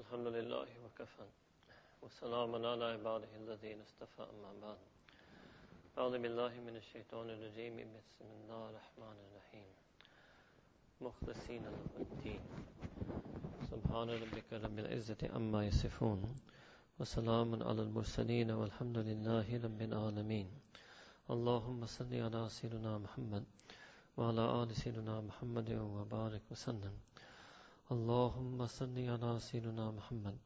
الحمد لله وكفى. وسلام على عباده الذين اصطفى أما بعد. أعوذ بالله من الشيطان الرجيم. بسم الله الرحمن الرحيم. مخلصين له الدين. سبحان ربك رب العزة أما يصفون. وسلام على المرسلين والحمد لله رب العالمين. اللهم صل على سيدنا محمد وعلى آل سيدنا محمد وبارك وسلم. اللهم صل على سيدنا محمد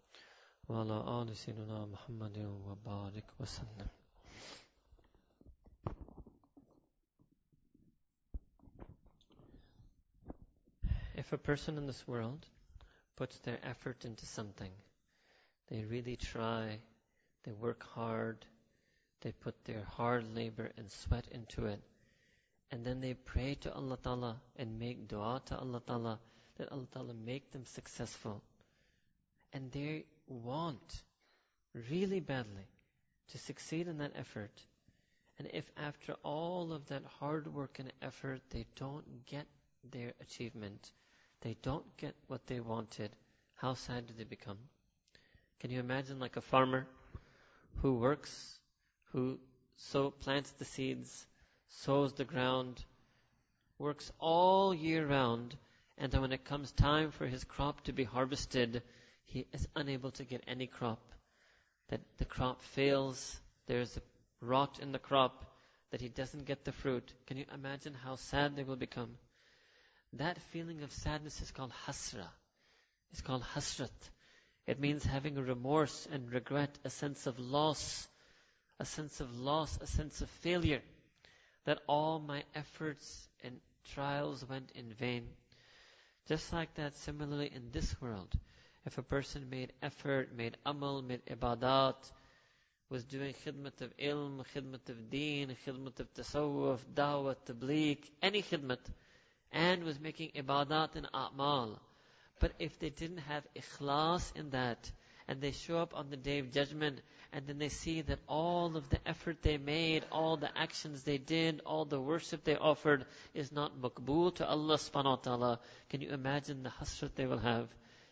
وعلى آل سيدنا محمد وبارك وسلم If a person in this world puts their effort into something, they really try, they work hard, they put their hard labor and sweat into it, and then they pray to Allah Ta'ala and make dua to Allah Ta'ala that Allah Ta'ala make them successful. And they want really badly to succeed in that effort. And if after all of that hard work and effort they don't get their achievement, they don't get what they wanted, how sad do they become? Can you imagine like a farmer who works, who sow, plants the seeds, sows the ground, works all year round, and then when it comes time for his crop to be harvested, he is unable to get any crop. That the crop fails, there's a rot in the crop, that he doesn't get the fruit. Can you imagine how sad they will become? That feeling of sadness is called hasra. It's called hasrat. It means having a remorse and regret, a sense of loss, a sense of loss, a sense of failure. That all my efforts and trials went in vain. Just like that, similarly in this world, if a person made effort, made amal, made ibadat, was doing khidmat of ilm, khidmat of deen, khidmat of tasawwuf, dawah, tabligh, any khidmat, and was making ibadat and a'mal. But if they didn't have ikhlas in that, and they show up on the day of judgment, and then they see that all of the effort they made, all the actions they did, all the worship they offered is not makbul to Allah subhanahu wa ta'ala. Can you imagine the hasrat they will have?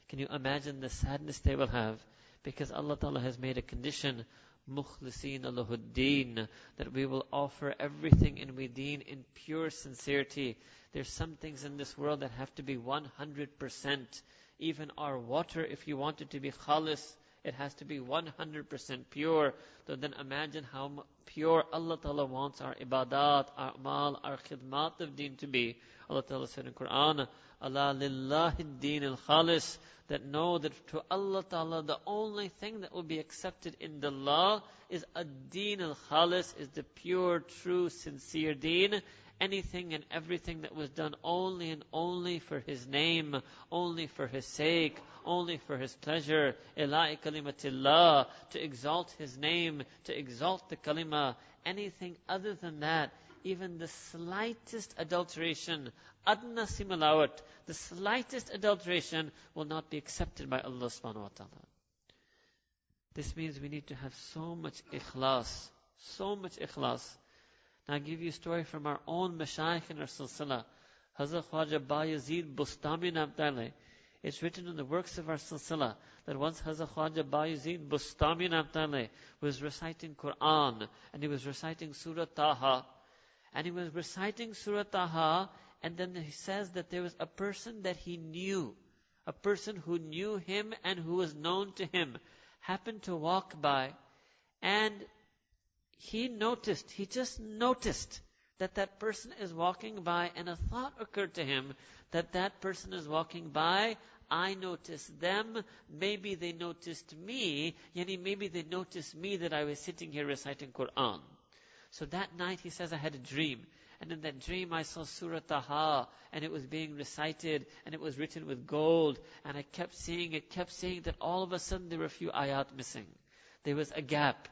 Can you imagine the sadness they will have? Because Allah ta'ala has made a condition, mukhliseen alahuddin, that we will offer everything in we deen in pure sincerity. There's some things in this world that have to be 100%. Even our water, if you want it to be khalis, it has to be 100% pure. So then imagine how pure Allah Ta'ala wants our ibadat, our amal, our khidmat of deen to be. Allah Ta'ala said in Quran, Allah lillahi deen al khalis, that know that to Allah Ta'ala the only thing that will be accepted in the law is ad-deen al-khalis, is the pure, true, sincere deen, anything and everything that was done only and only for His name, only for His sake, only for His pleasure. Ila'i kalimatillah, to exalt His name, to exalt the kalima. Anything other than that, even the slightest adulteration, adna similawat, the slightest adulteration will not be accepted by Allah subhanahu wa ta'ala. This means we need to have so much ikhlas, so much ikhlas, now I'll give you a story from our own Mashaykh in our Silsila. Hazrat Khwaja Bayazid Bustami Namtale. It's written in the works of our Silsila that once Hazrat Khwaja Bayazid Bustami Namtale was reciting Quran and he was reciting Surah Taha. And he was reciting Surah Taha and then he says that there was a person that he knew, a person who knew him and who was known to him, happened to walk by and he noticed, he just noticed that that person is walking by and a thought occurred to him that that person is walking by. I noticed them. Maybe they noticed me. Yani maybe they noticed me that I was sitting here reciting Quran. So that night he says I had a dream. And in that dream I saw Surah Taha and it was being recited and it was written with gold and I kept seeing it, kept seeing that all of a sudden there were a few ayat missing. There was a gap.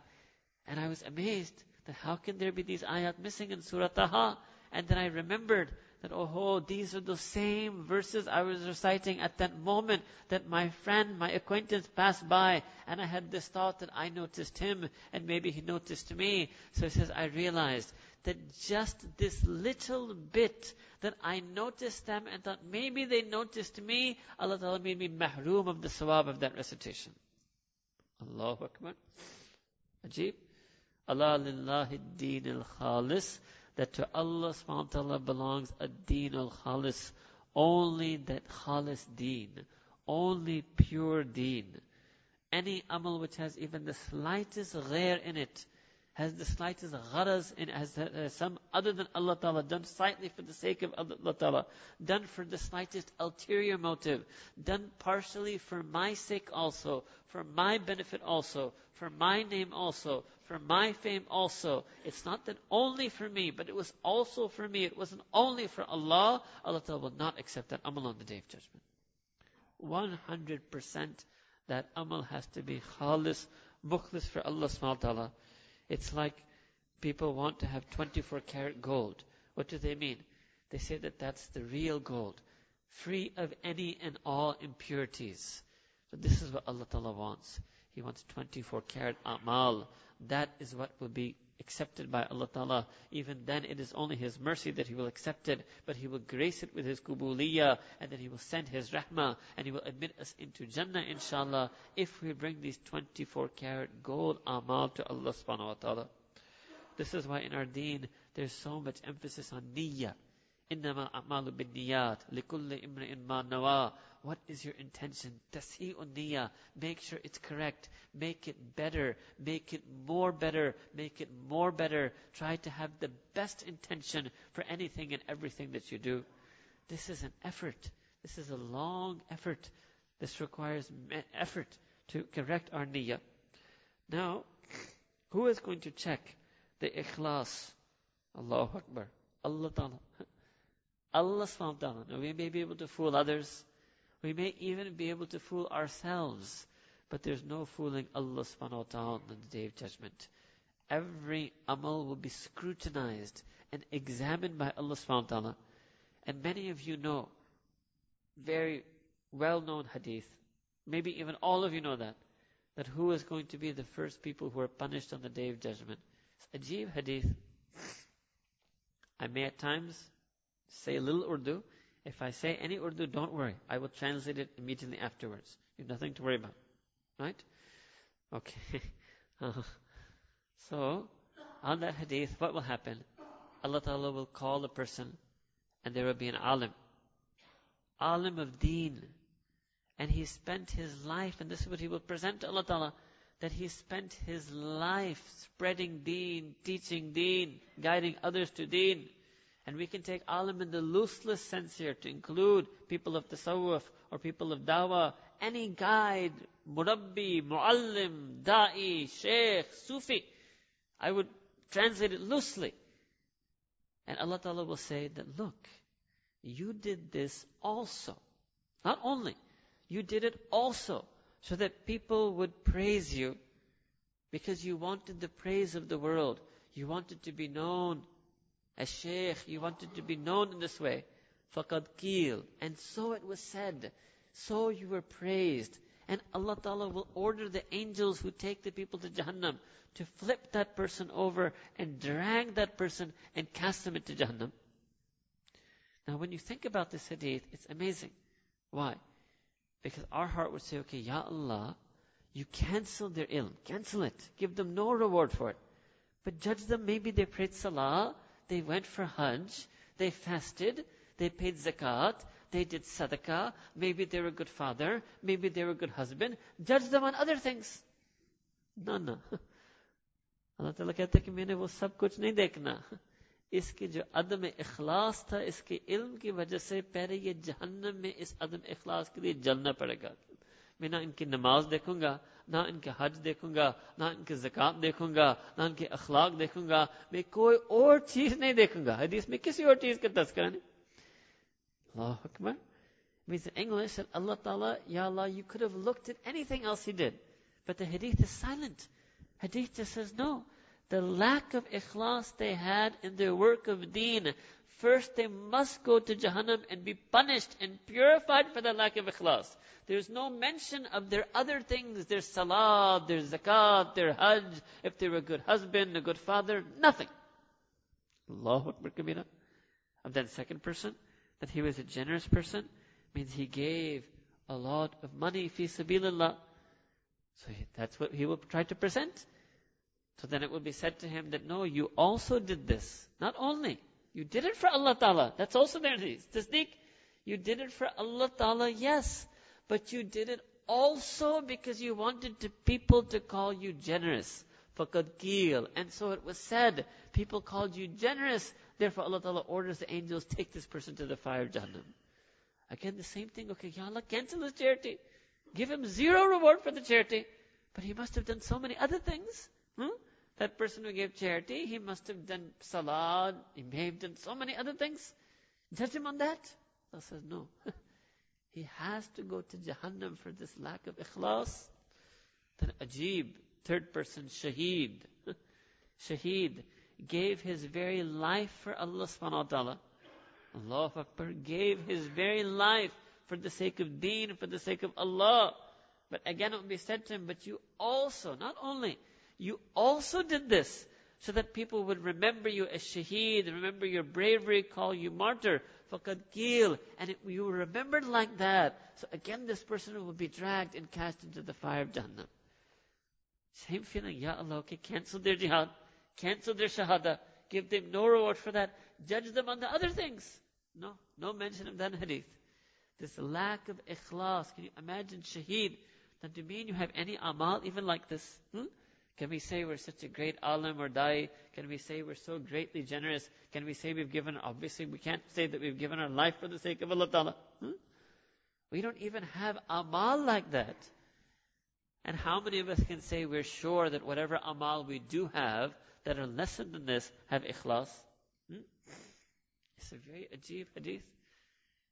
And I was amazed that how can there be these ayat missing in Surah Taha? And then I remembered that, oh, these are the same verses I was reciting at that moment that my friend, my acquaintance passed by. And I had this thought that I noticed him and maybe he noticed me. So he says, I realized that just this little bit that I noticed them and thought maybe they noticed me, Allah Ta'ala made me mahroom of the sawab of that recitation. Allahu Akbar. Ajib. Allah lillahi deen al khalis. That to Allah subhanahu wa ta'ala belongs a deen al khalis. Only that khalis deen. Only pure deen. Any amal which has even the slightest ghair in it, has the slightest gharaz in has, has some other than Allah Ta'ala, done slightly for the sake of Allah Ta'ala, done for the slightest ulterior motive, done partially for my sake also, for my benefit also, for my name also, for my fame also. It's not that only for me, but it was also for me. It wasn't only for Allah. Allah Ta'ala will not accept that amal on the day of judgment. 100% that amal has to be khalis, mukhlis for Allah subhanahu wa ta'ala. It's like people want to have 24 karat gold. What do they mean? They say that that's the real gold, free of any and all impurities. So this is what Allah Ta'ala wants. He wants 24 karat amal. That is what will be accepted by Allah Ta'ala. Even then it is only His mercy that He will accept it, but He will grace it with His kubuliyah, and then He will send His rahmah, and He will admit us into Jannah inshallah, if we bring these 24 karat gold amal to Allah subhanahu wa ta'ala. This is why in our deen, there's so much emphasis on niyyah. إنما أعمال بالنيات لكل امرئ ما نوى what is your intention? Tasi'un niyyah. Make sure it's correct. Make it better. Make it more better. Make it more better. Try to have the best intention for anything and everything that you do. This is an effort. This is a long effort. This requires effort to correct our niyyah. Now, who is going to check the ikhlas? Allahu Akbar. Allah Ta'ala. Allah subhanahu wa we may be able to fool others. We may even be able to fool ourselves, but there's no fooling Allah subhanahu wa ta'ala on the day of judgment. Every amal will be scrutinized and examined by Allah subhanahu wa ta'ala. And many of you know very well known hadith, maybe even all of you know that, that who is going to be the first people who are punished on the day of judgment. It's Ajib hadith. I may at times say a little Urdu, if I say any Urdu, don't worry. I will translate it immediately afterwards. You have nothing to worry about. Right? Okay. Uh-huh. so, on that hadith, what will happen? Allah Ta'ala will call a person and there will be an alim. Alim of deen. And he spent his life, and this is what he will present to Allah Ta'ala, that he spent his life spreading deen, teaching deen, guiding others to deen. And we can take alim in the looseless sense here to include people of tasawwuf or people of dawah, any guide, murabbi, muallim, da'i, sheikh, sufi. I would translate it loosely. And Allah Ta'ala will say that, look, you did this also. Not only, you did it also so that people would praise you because you wanted the praise of the world. You wanted to be known a sheikh, you wanted to be known in this way. فَقَدْ قِيل And so it was said. So you were praised. And Allah Ta'ala will order the angels who take the people to Jahannam to flip that person over and drag that person and cast them into Jahannam. Now when you think about this hadith, it's amazing. Why? Because our heart would say, okay, Ya Allah, you cancel their ilm. Cancel it. Give them no reward for it. But judge them, maybe they prayed salah, they went for Hajj, they fasted, they paid zakat, they did sadaqah, maybe they were a good father, maybe they were a good husband. Judge them on other things. No, no. Allah Ta'ala कहते हैं कि मैंने वो सब कुछ नहीं देखना इसके जो अदम इखलास था इसके इल्म की वजह से पहले ये जहन्नम में इस अदम इखलास के लिए जलना पड़ेगा मैं ना इनकी नमाज देखूंगा ना इनके हज देखूंगा ना इनके जक़ात देखूंगा ना इनके अखलाक देखूंगा मैं कोई और चीज नहीं देखूंगा हदीस में किसी और चीज का तस्करा नहीं Allah Akbar. Means in English that Allah Ta'ala, Ya Allah, you could have looked at anything else He did. But the hadith is silent. Hadith just says no. The lack of ikhlas they had in their work of deen. First they must go to Jahannam and be punished and purified for the lack of ikhlas. There's no mention of their other things, their salah, their zakat, their hajj, if they were a good husband, a good father, nothing. Allahu Akbar kabira. And then second person, that he was a generous person, means he gave a lot of money fi sabilillah. So he, that's what he will try to present. So then it will be said to him that no, you also did this. Not only, you did it for Allah Ta'ala. That's also in this. Tasdeeq. You did it for Allah Ta'ala, yes. But you did it also because you wanted to, people to call you generous. Faqad keel. And so it was said, people called you generous. Therefore Allah Ta'ala orders the angels, take this person to the fire of Jahannam. Again, the same thing. Okay, Ya Allah, cancel his charity. Give him zero reward for the charity. But he must have done so many other things. Hmm? That person who gave charity, he must have done salah, he may have done so many other things. Judge him on that? Allah says, no. he has to go to Jahannam for this lack of ikhlas. Then Ajib, third person, Shaheed. Shaheed gave his very life for Allah subhanahu wa ta'ala. Allah Akbar gave his very life for the sake of deen, for the sake of Allah. But again it will be said to him, but you also, not only, you also did this so that people would remember you as shaheed, remember your bravery, call you martyr, faqad keel, and it, you were remembered like that. So again this person will be dragged and cast into the fire of Jahannam. Same feeling, Ya Allah, okay, cancel their jihad, cancel their shahada, give them no reward for that, judge them on the other things. No, no mention of that hadith. This lack of ikhlas. Can you imagine shaheed? That to mean you have any amal even like this? Hmm? Can we say we're such a great alim or dai? Can we say we're so greatly generous? Can we say we've given, obviously we can't say that we've given our life for the sake of Allah Ta'ala. Hmm? We don't even have amal like that. And how many of us can say we're sure that whatever amal we do have that are lesser than this have ikhlas? Hmm? It's a very ajib hadith.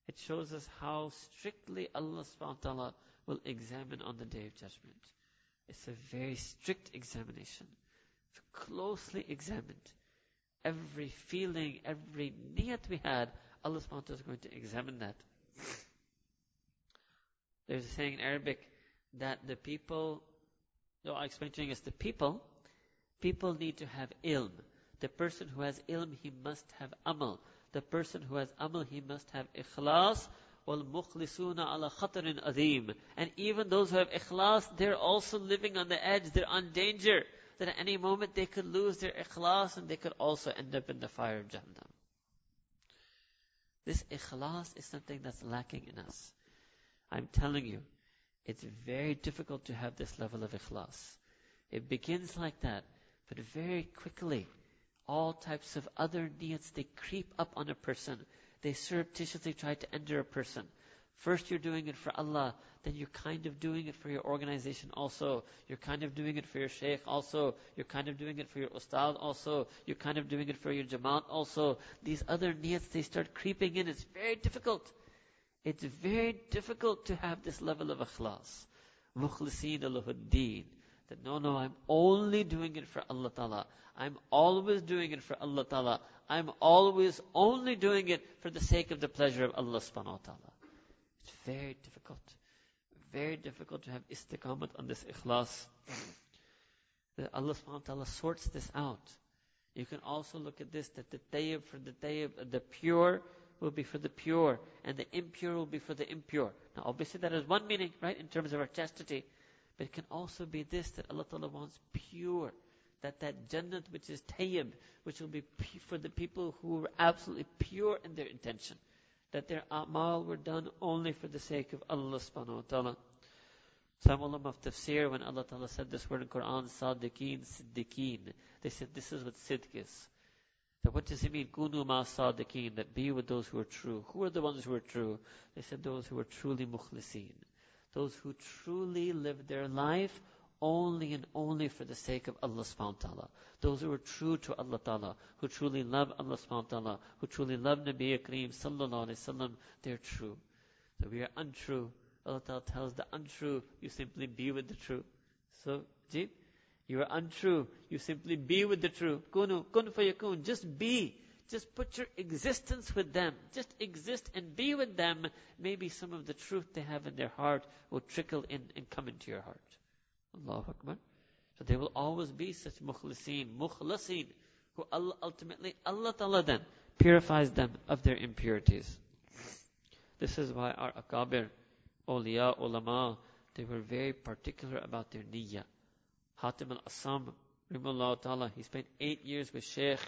It shows us how strictly Allah subhanahu wa ta'ala will examine on the day of judgment. It's a very strict examination. It's Closely examined. Every feeling, every niyat we had, Allah subhanahu wa ta'ala is going to examine that. There's a saying in Arabic that the people, no, I'll explain to you, is the people, people need to have ilm. The person who has ilm, he must have amal. The person who has amal, he must have ikhlas. وَالْمُخْلِصُونَ عَلَى خَطَرٍ أَذِيمٍ And even those who have ikhlas, they're also living on the edge, they're on danger. That at any moment they could lose their ikhlas and they could also end up in the fire of Jahannam. This ikhlas is something that's lacking in us. I'm telling you, it's very difficult to have this level of ikhlas. It begins like that, but very quickly, all types of other niyats, they creep up on a person. they surreptitiously try to enter a person. First you're doing it for Allah, then you're kind of doing it for your organization also. You're kind of doing it for your sheikh also. You're kind of doing it for your ustad also. You're kind of doing it for your jamaat also. These other niyats, they start creeping in. It's very difficult. It's very difficult to have this level of ikhlas. Mukhliseen alahuddin. That no, no, I'm only doing it for Allah Ta'ala. I'm always doing it for Allah Ta'ala. I'm always only doing it for the sake of the pleasure of Allah subhanahu wa ta'ala. It's very difficult. Very difficult to have istiqamat on this ikhlas. That Allah subhanahu wa ta'ala sorts this out. You can also look at this, that the tayyib for the tayyib, the pure will be for the pure, and the impure will be for the impure. Now obviously that has one meaning, right, in terms of our chastity. But it can also be this, that Allah Ta'ala wants pure. That that Jannat which is tayyib, which will be for the people who are absolutely pure in their intention. That their amal were done only for the sake of Allah subhanahu wa ta'ala. Some ulama of tafsir, when Allah Ta'ala said this word in Quran, sadiqeen, siddiqeen, they said this is what sidq is. So what does it mean? Kunu ma sadiqeen, that be with those who are true. Who are the ones who are true? They said those who are truly mukhliseen. Those who truly live their life only and only for the sake of Allah subhanahu wa ta'ala. Those who are true to Allah ta'ala, who truly love Allah subhanahu wa ta'ala, who truly love Nabi Kareem sallallahu alayhi wasallam, they're true. So we are untrue. Allah ta'ala tells the untrue, you simply be with the true. So, Jeep, you are untrue. You simply be with the true. Kunu, kun fayakun. Just be. Just put your existence with them. Just exist and be with them. Maybe some of the truth they have in their heart will trickle in and come into your heart. Allahu Akbar. So there will always be such mukhlisin, mukhlasin, who Allah, ultimately Allah Ta'ala then purifies them of their impurities. This is why our akabir, awliya, ulama, they were very particular about their niyyah. Hatim al-Assam, Rimullah Ta'ala, he spent eight years with Shaykh.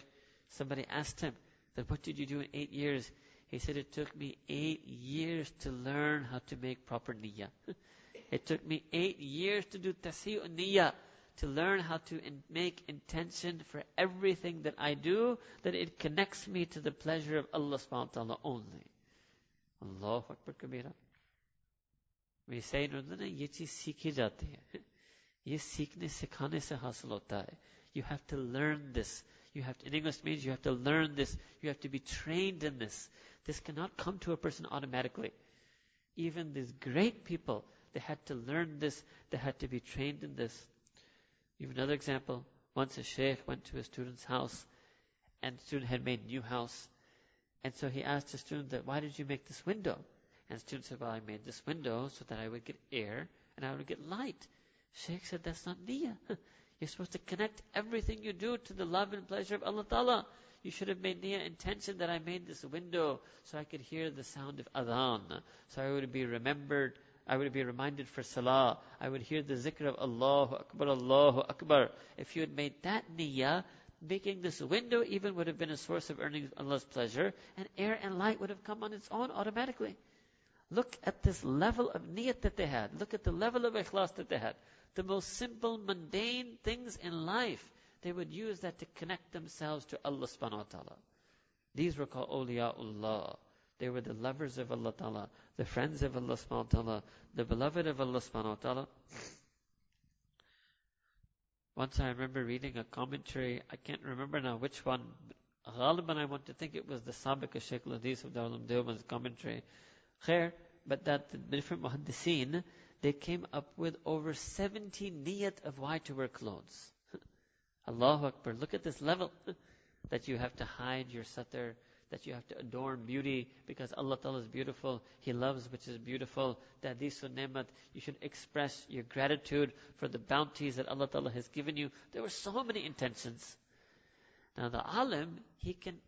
Somebody asked him that, what did you do in eight years? He said, it took me eight years to learn how to make proper niyyah. it took me eight years to do tasi'u niyyah, to learn how to in- make intention for everything that I do, that it connects me to the pleasure of Allah subhanahu wa ta'ala only. Allahu Akbar kabira. We say, no, no, no, ye cheez seekhi jati hai. Ye seekhne, sikhane se hasil hota hai. You have to learn this you have to, in English means you have to learn this. You have to be trained in this. This cannot come to a person automatically. Even these great people they had to learn this. They had to be trained in this. Give another example. Once a sheikh went to a student's house and the student had made a new house. And so he asked the student that why did you make this window? And the student said, Well, I made this window so that I would get air and I would get light. Sheikh said, That's not niyyah. You're supposed to connect everything you do to the love and pleasure of Allah Ta'ala. You should have made niyyah intention that I made this window so I could hear the sound of adhan. So I would be remembered. I would be reminded for salah. I would hear the zikr of Allahu Akbar, Allahu Akbar. If you had made that niyyah, making this window even would have been a source of earning Allah's pleasure, and air and light would have come on its own automatically. Look at this level of niyat that they had. Look at the level of ikhlas that they had. The most simple, mundane things in life, they would use that to connect themselves to Allah subhanahu wa ta'ala. These were called awliyaullah. They were the lovers of Allah ta'ala, the friends of Allah subhanahu wa ta'ala, the beloved of Allah subhanahu wa ta'ala. Once I remember reading a commentary, I can't remember now which one. Ghaliban, I want to think it was the Sabiq Shaykh Ladis of Darul Deoband's commentary. Khair, but that the different muhaddiseen, they came up with over 70 niyat of why to wear clothes. Allahu Akbar. Look at this level. that you have to hide your satar, that you have to adorn beauty because Allah Ta'ala is beautiful. He loves which is beautiful. That these nemat, you should express your gratitude for the bounties that Allah Ta'ala has given you. There were so many intentions. Now the alim, he can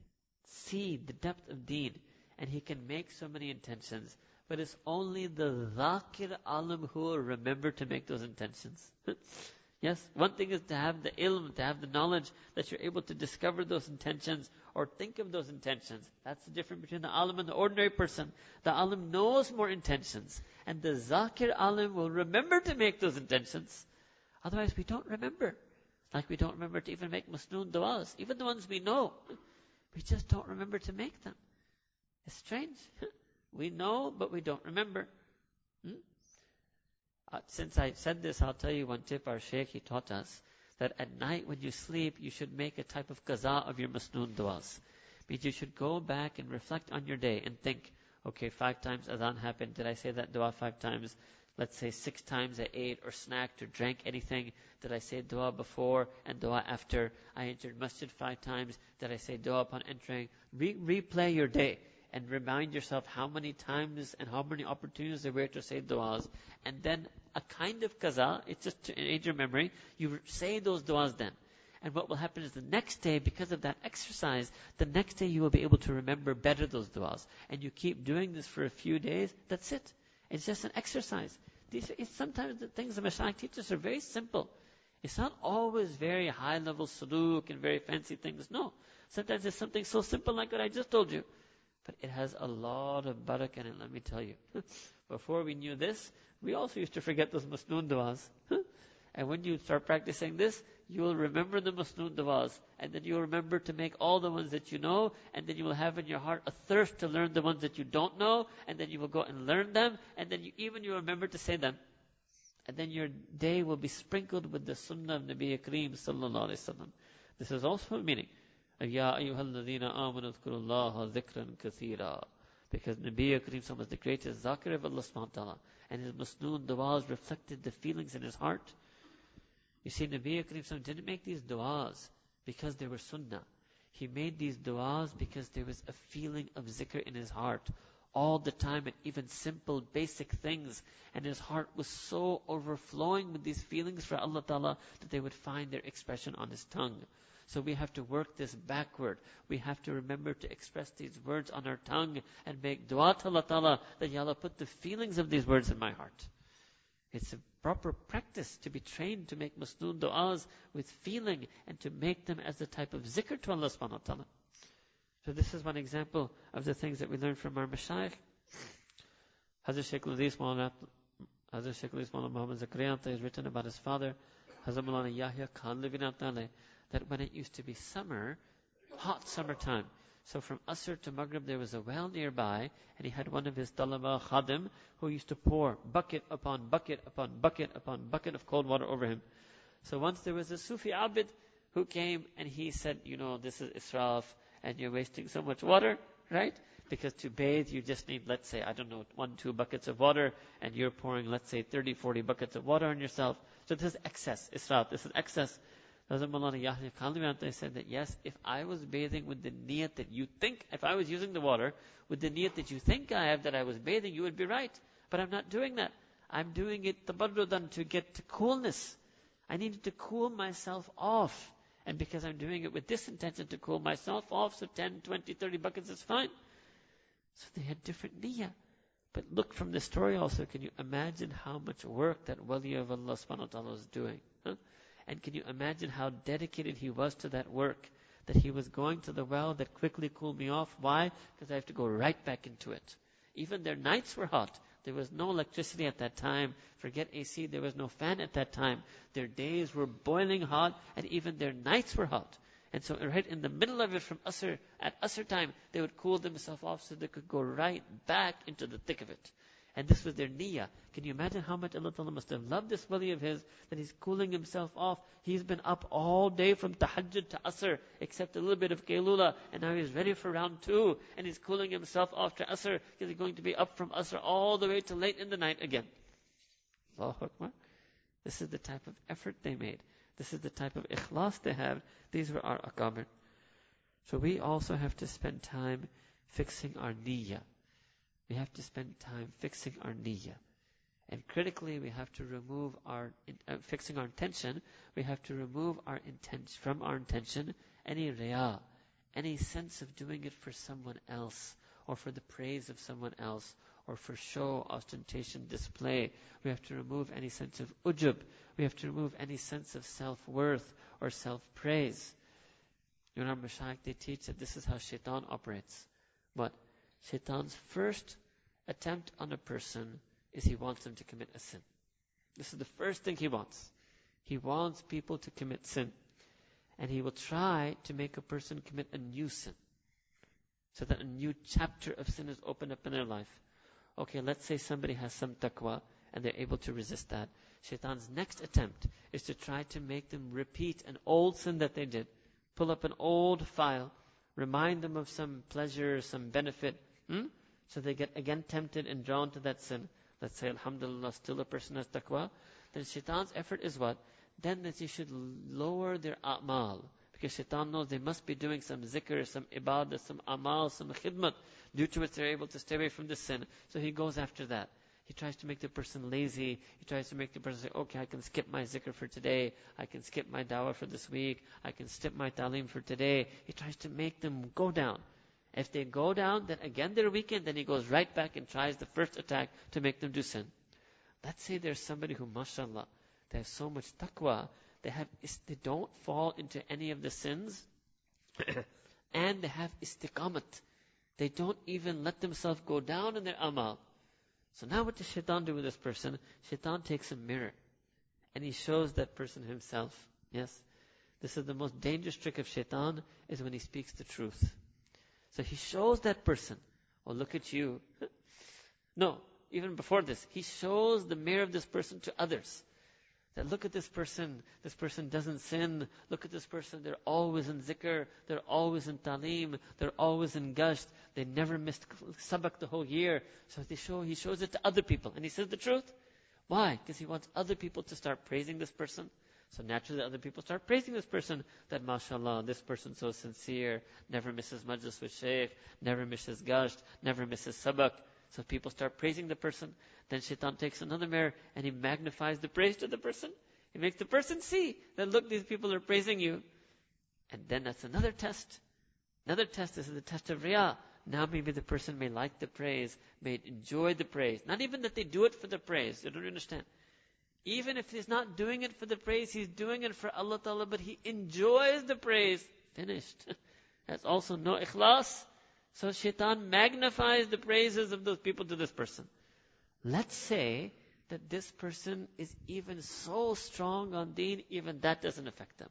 see the depth of deen and he can make so many intentions. But it's only the dhakir alim who will remember to make those intentions. yes, one thing is to have the ilm, to have the knowledge that you're able to discover those intentions or think of those intentions. That's the difference between the alim and the ordinary person. The alim knows more intentions, and the zakir alim will remember to make those intentions. Otherwise, we don't remember. Like we don't remember to even make masnoon du'as. Even the ones we know, we just don't remember to make them. It's strange. we know, but we don't remember. Hmm? Uh, since I said this, I'll tell you one tip our Sheikh, he taught us that at night when you sleep, you should make a type of qaza of your masnoon du'as. Means you should go back and reflect on your day and think, okay, five times adhan happened. Did I say that dua five times? Let's say six times I ate or snacked or drank anything. Did I say dua before and dua after? I entered masjid five times. Did I say dua upon entering? Re- replay your day and remind yourself how many times and how many opportunities there were to say du'as. And then a kind of qaza, it's just to aid your memory, you say those du'as then. And what will happen is the next day, because of that exercise, the next day you will be able to remember better those du'as. And you keep doing this for a few days, that's it. It's just an exercise. These, sometimes the things the Mashaykh teaches are very simple. It's not always very high level suluk and very fancy things. No. Sometimes it's something so simple like what I just told you. But it has a lot of barakah in it, let me tell you. Before we knew this, we also used to forget those masnoon du'as. and when you start practicing this, you will remember the masnoon du'as. And then you will remember to make all the ones that you know. And then you will have in your heart a thirst to learn the ones that you don't know. And then you will go and learn them. And then you, even you remember to say them. And then your day will be sprinkled with the sunnah of Nabi Kareem sallallahu alayhi wa This is also a meaning. Ya ayyuhalladhina amanu kathira. Because Nabi Kareem was the greatest zakir of Allah subhanahu wa ta'ala. And his masnoon du'as reflected the feelings in his heart. You see, Nabi Kareem didn't make these du'as because they were sunnah. He made these du'as because there was a feeling of zikr in his heart all the time and even simple basic things. And his heart was so overflowing with these feelings for Allah Ta'ala that they would find their expression on his tongue. So we have to work this backward. We have to remember to express these words on our tongue and make dua to Allah Ta'ala that Ya Allah put the feelings of these words in my heart. It's a proper practice to be trained to make masnoon du'as with feeling and to make them as a type of zikr to Allah subhanahu wa ta'ala. So this is one example of the things that we learn from our mashayikh. Hazrat Shaykh Ladis Hazrat Muhammad Zakaria has written about his father, Hazrat Maulana Yahya Khan Livinatale, that when it used to be summer, hot summertime, so from Asr to Maghrib there was a well nearby, and he had one of his talaba khadim who used to pour bucket upon bucket upon bucket upon bucket of cold water over him. So once there was a Sufi abid who came and he said, you know, this is israf and you're wasting so much water, right? Because to bathe you just need, let's say, I don't know, one, two buckets of water and you're pouring, let's say, 30, 40 buckets of water on yourself. So this is excess, israf, this is excess. Hazrat Maulana Yahya said that yes, if I was bathing with the niyat that you think, if I was using the water with the niyat that you think I have that I was bathing, you would be right. But I'm not doing that. I'm doing it tabarrudan to get to coolness. I needed to cool myself off. And because I'm doing it with this intention to cool myself off, so 10, 20, 30 buckets is fine. So they had different niyyah. But look from the story also, can you imagine how much work that wali of Allah subhanahu wa ta'ala was doing? Huh? And can you imagine how dedicated he was to that work? That he was going to the well that quickly cooled me off. Why? Because I have to go right back into it. Even their nights were hot. There was no electricity at that time. Forget AC, there was no fan at that time. Their days were boiling hot, and even their nights were hot. And so, right in the middle of it, from Asr, at Asr time, they would cool themselves off so they could go right back into the thick of it. And this was their niyyah. Can you imagine how much Allah Ta'ala must have loved this wali of his, that he's cooling himself off. He's been up all day from tahajjud to asr, except a little bit of kailula, and now he's ready for round two, and he's cooling himself off to asr, because he's going to be up from asr all the way to late in the night again. Allahu Akbar. This is the type of effort they made. This is the type of ikhlas they have. These were our akabir. So we also have to spend time fixing our niyyah we have to spend time fixing our niyyah. And critically, we have to remove our, uh, fixing our intention, we have to remove our intention, from our intention, any riyah, any sense of doing it for someone else, or for the praise of someone else, or for show, ostentation, display. We have to remove any sense of ujub. We have to remove any sense of self-worth or self-praise. You know, Mashayikh, they teach that this is how shaitan operates. But shaitan's first attempt on a person is he wants them to commit a sin. This is the first thing he wants. He wants people to commit sin. And he will try to make a person commit a new sin. So that a new chapter of sin is opened up in their life. Okay, let's say somebody has some taqwa and they're able to resist that. Shaitan's next attempt is to try to make them repeat an old sin that they did. Pull up an old file, remind them of some pleasure, some benefit, hmm? So they get again tempted and drawn to that sin. Let's say, Alhamdulillah, still a person has taqwa. Then shaitan's effort is what? Then that you should lower their a'mal. Because shaitan knows they must be doing some zikr, some ibadah, some amal, some khidmat, due to which they're able to stay away from the sin. So he goes after that. He tries to make the person lazy. He tries to make the person say, okay, I can skip my zikr for today. I can skip my dawah for this week. I can skip my talim for today. He tries to make them go down. If they go down, then again they're weakened, then he goes right back and tries the first attack to make them do sin. Let's say there's somebody who, mashallah, they have so much taqwa, they have, they don't fall into any of the sins, and they have istiqamat. They don't even let themselves go down in their amal. So now what does shaitan do with this person? Shaitan takes a mirror, and he shows that person himself. Yes? This is the most dangerous trick of shaitan, is when he speaks the truth. So he shows that person, oh, look at you. no, even before this, he shows the mirror of this person to others. That look at this person, this person doesn't sin. Look at this person, they're always in zikr, they're always in talim, they're always in gasht, they never missed sabak the whole year. So they show, he shows it to other people, and he says the truth. Why? Because he wants other people to start praising this person. So naturally other people start praising this person, that mashallah, this person so sincere, never misses majlis with shaykh, never misses gasht, never misses sabak. So people start praising the person. Then shaitan takes another mirror and he magnifies the praise to the person. He makes the person see that look, these people are praising you. And then that's another test. Another test is the test of Riyah. Now maybe the person may like the praise, may enjoy the praise. Not even that they do it for the praise. You don't understand. Even if he's not doing it for the praise, he's doing it for Allah Ta'ala, but he enjoys the praise. Finished. That's also no ikhlas. So shaitan magnifies the praises of those people to this person. Let's say that this person is even so strong on deen, even that doesn't affect them.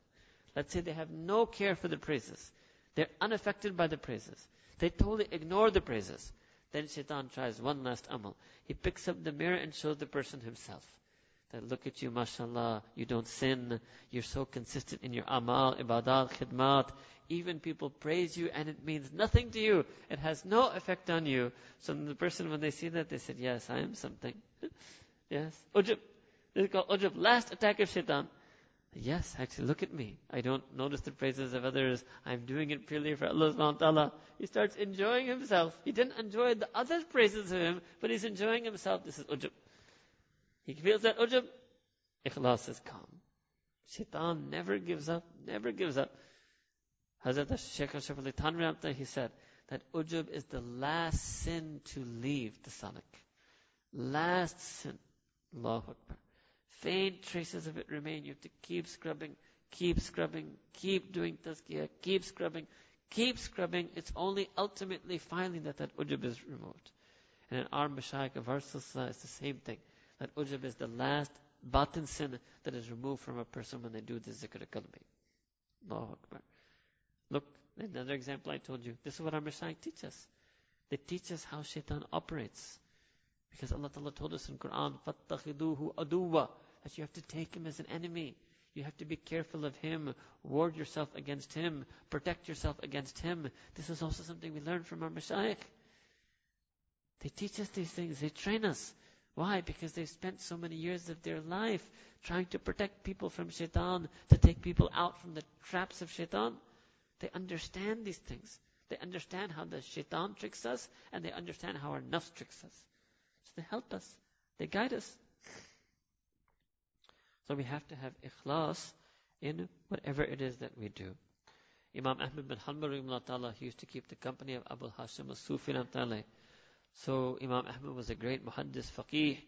Let's say they have no care for the praises. They're unaffected by the praises. They totally ignore the praises. Then shaitan tries one last amal. He picks up the mirror and shows the person himself. That look at you, mashallah, you don't sin, you're so consistent in your amal, ibadat, khidmat. Even people praise you and it means nothing to you. It has no effect on you. So the person, when they see that, they said, yes, I am something. yes. Ujub. This is called ujub. Last attack of shaitan. Yes, actually, look at me. I don't notice the praises of others. I'm doing it purely for Allah subhanahu wa ta'ala. He starts enjoying himself. He didn't enjoy the other praises of him, but he's enjoying himself. This is ujub. He feels that ujub. Ikhlas is calm. Shaitan never gives up, never gives up. Hazrat Shaykh Ashraf Ali Thanvi he said that ujub is the last sin to leave the stomach. Last sin. Allahu Akbar faint traces of it remain. You have to keep scrubbing, keep scrubbing, keep doing tazkiyah, keep scrubbing, keep scrubbing. It's only ultimately, finally, that that ujub is removed. And in our mashayikh of our it's the same thing that ujub is the last batin sin that is removed from a person when they do the zikr kalbi. Allahu Akbar. Look, another example I told you. This is what our Mashaykh teaches us. They teach us how shaitan operates. Because Allah Ta'ala told us in Quran, فَاتَّخِذُوهُ aduwa, that you have to take him as an enemy. You have to be careful of him, ward yourself against him, protect yourself against him. This is also something we learn from our Mashaykh. They teach us these things, they train us. Why? Because they've spent so many years of their life trying to protect people from shaitan, to take people out from the traps of shaitan. They understand these things. They understand how the shaitan tricks us, and they understand how our nafs tricks us. So they help us. They guide us. So we have to have ikhlas in whatever it is that we do. Imam Ahmad bin Hanbal he used to keep the company of Abu Hashim al-Sufi So Imam Ahmad was a great muhaddis, faqih,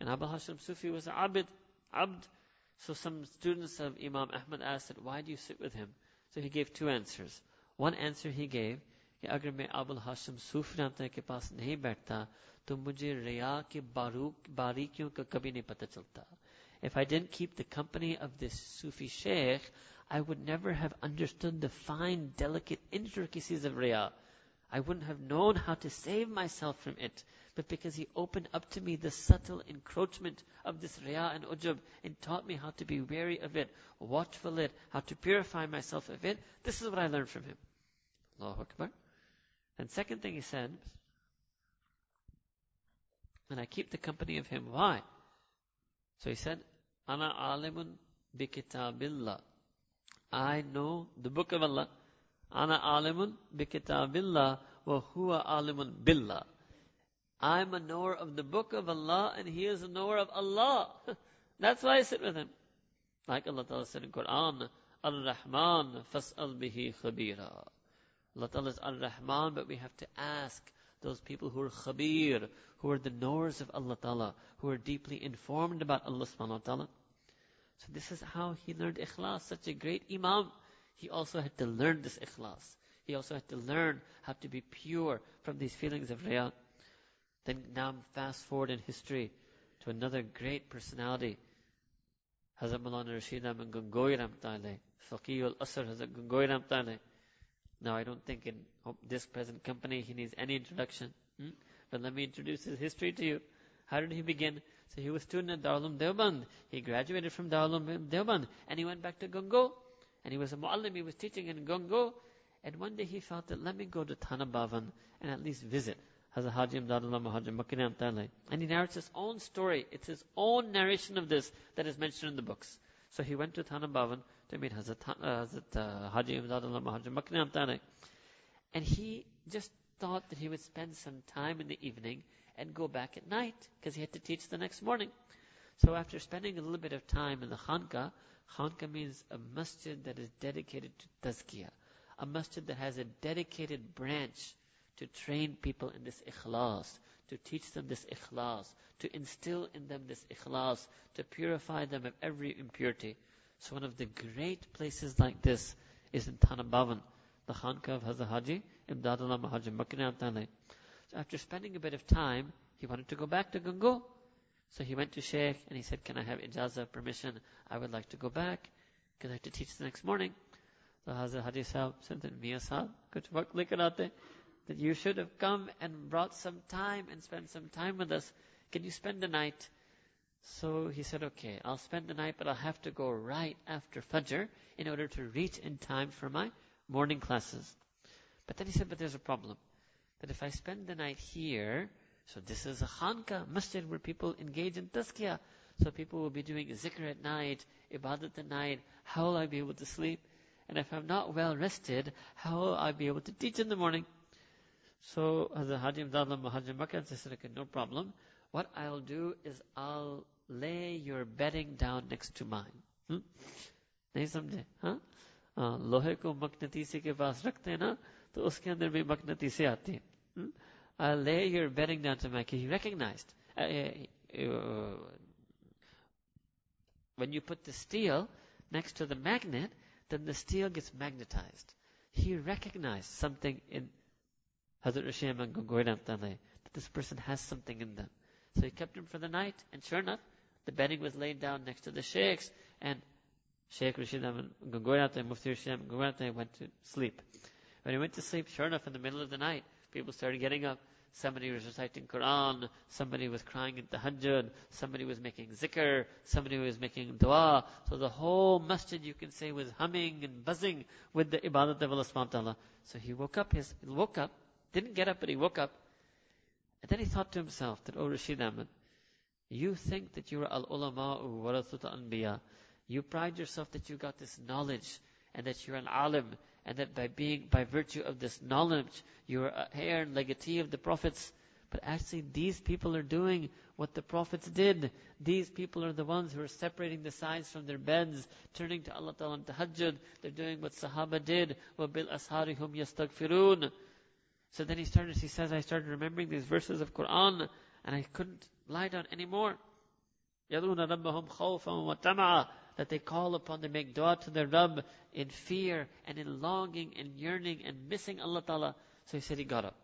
and Abu Hashim Sufi was an abid, abd. So some students of Imam Ahmad asked, why do you sit with him? So he gave two answers. One answer he gave, कि अगर मैं अबुल हाशिम सूफी के पास नहीं बैठता तो मुझे रिया के बारीकियों का कभी नहीं पता चलता if I didn't keep the company of this Sufi sheikh, I would never have understood the fine, delicate intricacies of Riyah. I wouldn't have known how to save myself from it. But because he opened up to me the subtle encroachment of this Riyah and Ujub and taught me how to be wary of it, watchful it, how to purify myself of it, this is what I learned from him. Allahu Akbar. And second thing he said, and I keep the company of him. Why? So he said, Ana alimun bi kitabillah. I know the book of Allah. Ana alimun wa huwa alimun billah. I'm a knower of the book of Allah and he is a knower of Allah. That's why I sit with him. Like Allah Ta'ala said in Quran, Ar-Rahman fas'al bihi khabira. Allah Ta'ala is Ar-Rahman, but we have to ask those people who are khabir, who are the knowers of Allah Ta'ala, who are deeply informed about Allah subhanahu wa ta'ala. So this is how he learned ikhlas, such a great imam. He also had to learn this ikhlas. He also had to learn how to be pure from these feelings of riyah. Then now fast forward in history to another great personality. Hazrat Maulana Rashid Ahmad Gangohi Ramtale, Faqih al-Asr Hazrat Gangohi Ramtale. Now I don't think in this present company he needs any introduction. Hmm? But let me introduce his history to you. How did he begin? So he was student at Darul Deoband. He graduated from Darul Deoband and he went back to Gangoh. And he was a muallim, he was teaching in Gangoh. And one day he felt that let me go to Thana Bhavan and at least visit Hazrat Haji Imdadullah Muhajir Makkinam Tale. And he narrates his own story. It's his own narration of this that is mentioned in the books. So he went to Thana Bhavan to meet Hazrat, uh, Hazrat uh, Haji Imdadullah Muhajir Makkinam Tale. And he just thought that he would spend some time in the evening and go back at night because he had to teach the next morning. So after spending a little bit of time in the khanka, khanka means a masjid that is dedicated to tazkiyah. A masjid that has a dedicated branch to train people in this ikhlas, to teach them this ikhlas, to instill in them this ikhlas, to purify them of every impurity. So one of the great places like this is in Thana Bhavan, the Khanka of Hazrat Haji, Imdadullah Mahaji Makina So after spending a bit of time, he wanted to go back to Gangoh. So he went to Sheikh and he said, Can I have ijazah, permission? I would like to go back because I have to teach the next morning. So Hazrat Haji Sahib said that Mia Sahib, kuch waqt lekar that you should have come and brought some time and spent some time with us. Can you spend the night? So he said, okay, I'll spend the night, but I'll have to go right after Fajr in order to reach in time for my morning classes. But then he said, but there's a problem. That if I spend the night here, so this is a khanka, masjid where people engage in tazkiyah. So people will be doing zikr at night, ibadat at night. How will I be able to sleep? And if I'm not well rested, how will I be able to teach in the morning? So Hazrat Haji Imdadullah Mahajan Makkah said, okay, no problem. What I'll do is I'll lay your bedding down next to mine. Hmm? नहीं समझे हाँ लोहे को मकनतीसे के पास रखते हैं ना तो उसके अंदर भी मकनतीसे आती हैं I'll lay your bedding down to my He recognized. Uh, uh, when you put the steel next to the magnet, then the steel gets magnetized. He recognized something in Hazrat Rashim and that this person has something in them. So he kept him for the night, and sure enough, the bedding was laid down next to the sheikhs, and Sheikh Rashid Ahmed Gungoyram Mufti Rashid went to sleep. When he went to sleep, sure enough, in the middle of the night, people started getting up. Somebody was reciting Quran, somebody was crying in tahajjud, somebody was making zikr, somebody was making dua. So the whole masjid, you can say, was humming and buzzing with the ibadat of Allah subhanahu wa ta'ala. So he woke up, his, he woke up, didn't get up, but he woke up. And then he thought to himself that, O oh Rashid Ahmed, you think that you are al-ulama warathut anbiya. You pride yourself that you got this knowledge and that you're an alim and that by being, by virtue of this knowledge, you are a heir and legatee of the prophets. But actually, these people are doing what the prophets did. These people are the ones who are separating the sides from their beds, turning to Allah Ta'ala and tahajjud. They're doing what Sahaba did. وَبِالْأَسْهَارِ هُمْ يَسْتَغْفِرُونَ so then he started, he says, I started remembering these verses of Quran and I couldn't lie down anymore. يَدُونَ رَبَّهُمْ خَوْفًا وَطَمَعًا That they call upon, they make dua to their Rabb in fear and in longing and yearning and missing Allah Ta'ala. So he said he got up.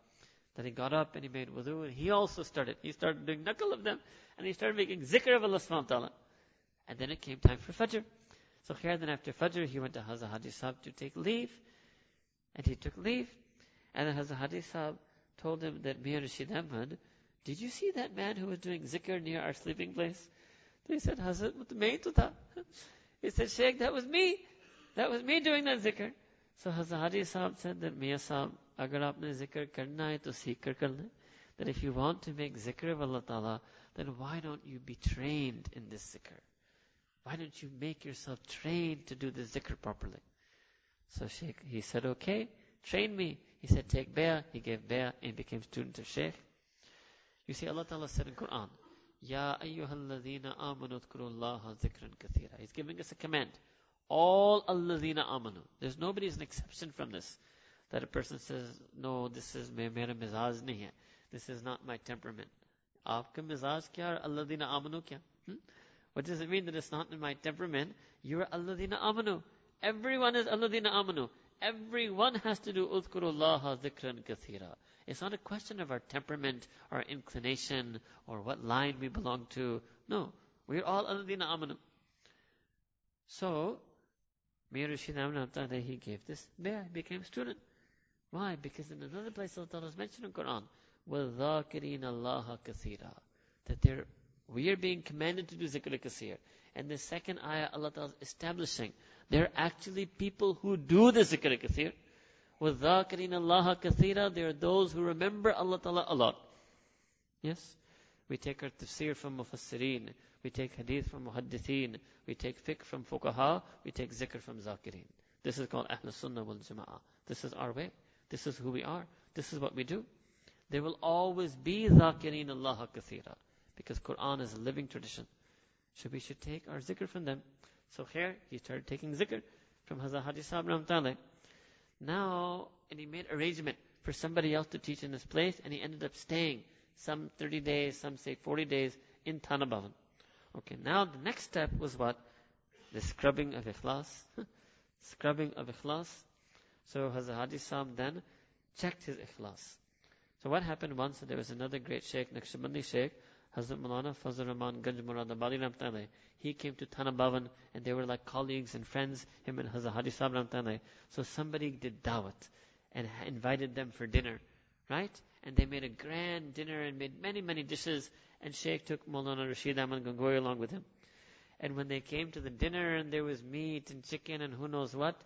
Then he got up and he made wudu and he also started. He started doing knuckle of them and he started making zikr of Allah subhanahu wa ta'ala. And then it came time for Fajr. So here then after Fajr he went to Hazrat Haji Sahib to take leave. And he took leave. And then Hazrat Haji Sahib told him that Mir Rashid Ahmad, did you see that man who was doing zikr near our sleeping place? They said, Hazrat, main to tha. He said, Sheikh, that was me. That was me doing that zikr. So Hazrat Haji Sahib said that Mia Sahib, agar aapne zikr karna hai to seek kar karna That if you want to make zikr of Allah Ta'ala, then why don't you be trained in this zikr? Why don't you make yourself trained to do the zikr properly? So Sheikh, he said, okay, train me. He said, take bay'ah. He gave bay'ah and became student of Shaykh. You see, Allah Ta'ala said in Quran, Ya ayyuhalladhina amanu dhkurullaha zikran kathira. He's giving us a command. All alladhina amanu. There's nobody's an exception from this. That a person says, no, this is mera mizaj nahi hai. This is not my temperament. Aapka mizaj kya alladhina amanu kya? Hmm? What does it mean that it's not in my temperament? You're alladhina amanu. Everyone is alladhina amanu. Everyone has to do udhkurullaha dhikran kathira. It's not a question of our temperament, our inclination, or what line we belong to. No, we're all alladhina amanu. So, Mir Rishi Ramnatha, he gave this bay'ah, became student. Why? Because in another place Allah Ta'ala has mentioned in Quran, وَالذَّاكِرِينَ Allah kathira," That they're, we are being commanded to do zikr kasir. And the second ayah Allah Ta'ala is establishing, There are actually people who do the zikr kathir. وَذَاكَرِينَ Allah كَثِيرًا There are those who remember Allah Ta'ala a lot. Yes? We take our tafsir from mufassirin, we take hadith from muhaddithin, we take fiqh from fuqaha, we take zikr from zakirin. This is called Ahl Sunnah wal Jama'ah. This is our way. This is who we are. This is what we do. There will always be zakirin Allah kathira. Because Quran is a living tradition. So we should take our zikr from them. So here, he started taking zikr from Hazrat Haji Sahib now, and he made arrangement for somebody else to teach in his place, and he ended up staying some 30 days, some say 40 days in Thana Bhavan. Okay, now the next step was what? The scrubbing of ikhlas. scrubbing of ikhlas. So Hazrat Haji Sahib then checked his ikhlas. So what happened once, there was another great sheikh, Naqshbandi sheikh, Hazrat Maulana Fazl Rahman Ganj Muradabadi Ramtane. He came to Thana Bhavan and they were like colleagues and friends, him and Hazrat Haji Sahib Ramtane. So somebody did dawat and invited them for dinner, right? And they made a grand dinner and made many, many dishes and Sheikh took Maulana Rashid Ahmad Gangohi along with him. And when they came to the dinner and there was meat and chicken and who knows what,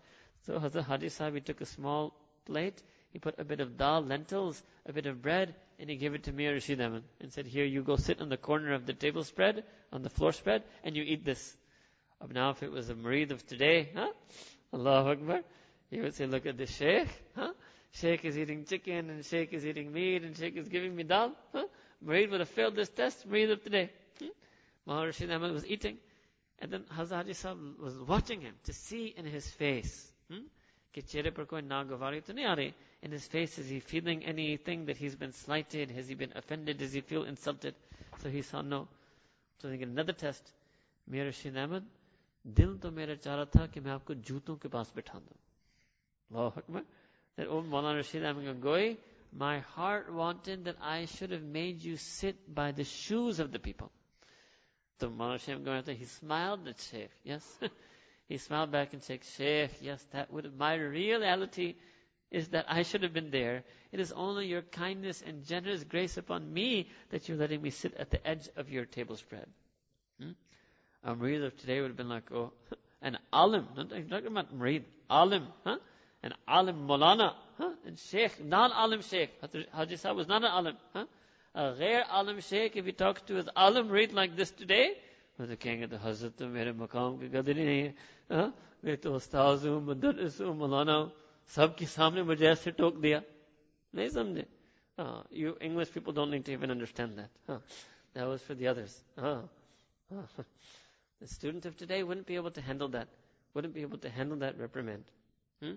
so Hazrat Haji Sahib, took a small plate he put a bit of dal, lentils, a bit of bread, and he gave it to Mir Shidaman and said, Here, you go sit on the corner of the table spread, on the floor spread, and you eat this. Ab now, if it was a murid of today, huh? Allahu Akbar. He would say, Look at this sheikh, huh? Sheikh is eating chicken, and sheikh is eating meat, and sheikh is giving me dal, huh? Murid would have failed this test, murid of today. Hmm? Maharishi Ahmed was eating, and then Hazrat Haji Sahib was watching him to see in his face, hmm? in his face? Is he feeling anything that he's been slighted? Has he been offended? Does he feel insulted? So he saw no. So they get another test. मेरा शीन दिल तो मेरा चाह था कि मैं आपको जूतों के पास that oh Maulana Rashid Ahmed my heart wanted that I should have made you sit by the shoes of the people. So Maulana Rashid Gangohi, he smiled at Sheikh, yes. he smiled back and said, Sheikh, yes, that would have my reality is that I should have been there. It is only your kindness and generous grace upon me that you're letting me sit at the edge of your table spread. Hmm? A Murid of today would have been like, oh, an alim, not talking about Murid, alim, huh? An alim Molana, huh? And Sheikh, non-alim Sheikh. Haji Sahib was not an alim, huh? A rare alim Sheikh, if he talks to his alim Murid like this today, तो कहेंगे तो हजरत तो मेरे मकाम की कदर ही नहीं है मैं तो उस्ताज हूँ मदरस हूँ मौलाना हूँ सबके सामने मुझे ऐसे टोक दिया नहीं समझे understand. You English people don't need to even understand that हाँ that was for the others हाँ the student of today wouldn't be able to handle that wouldn't be able to handle that reprimand. Hmm?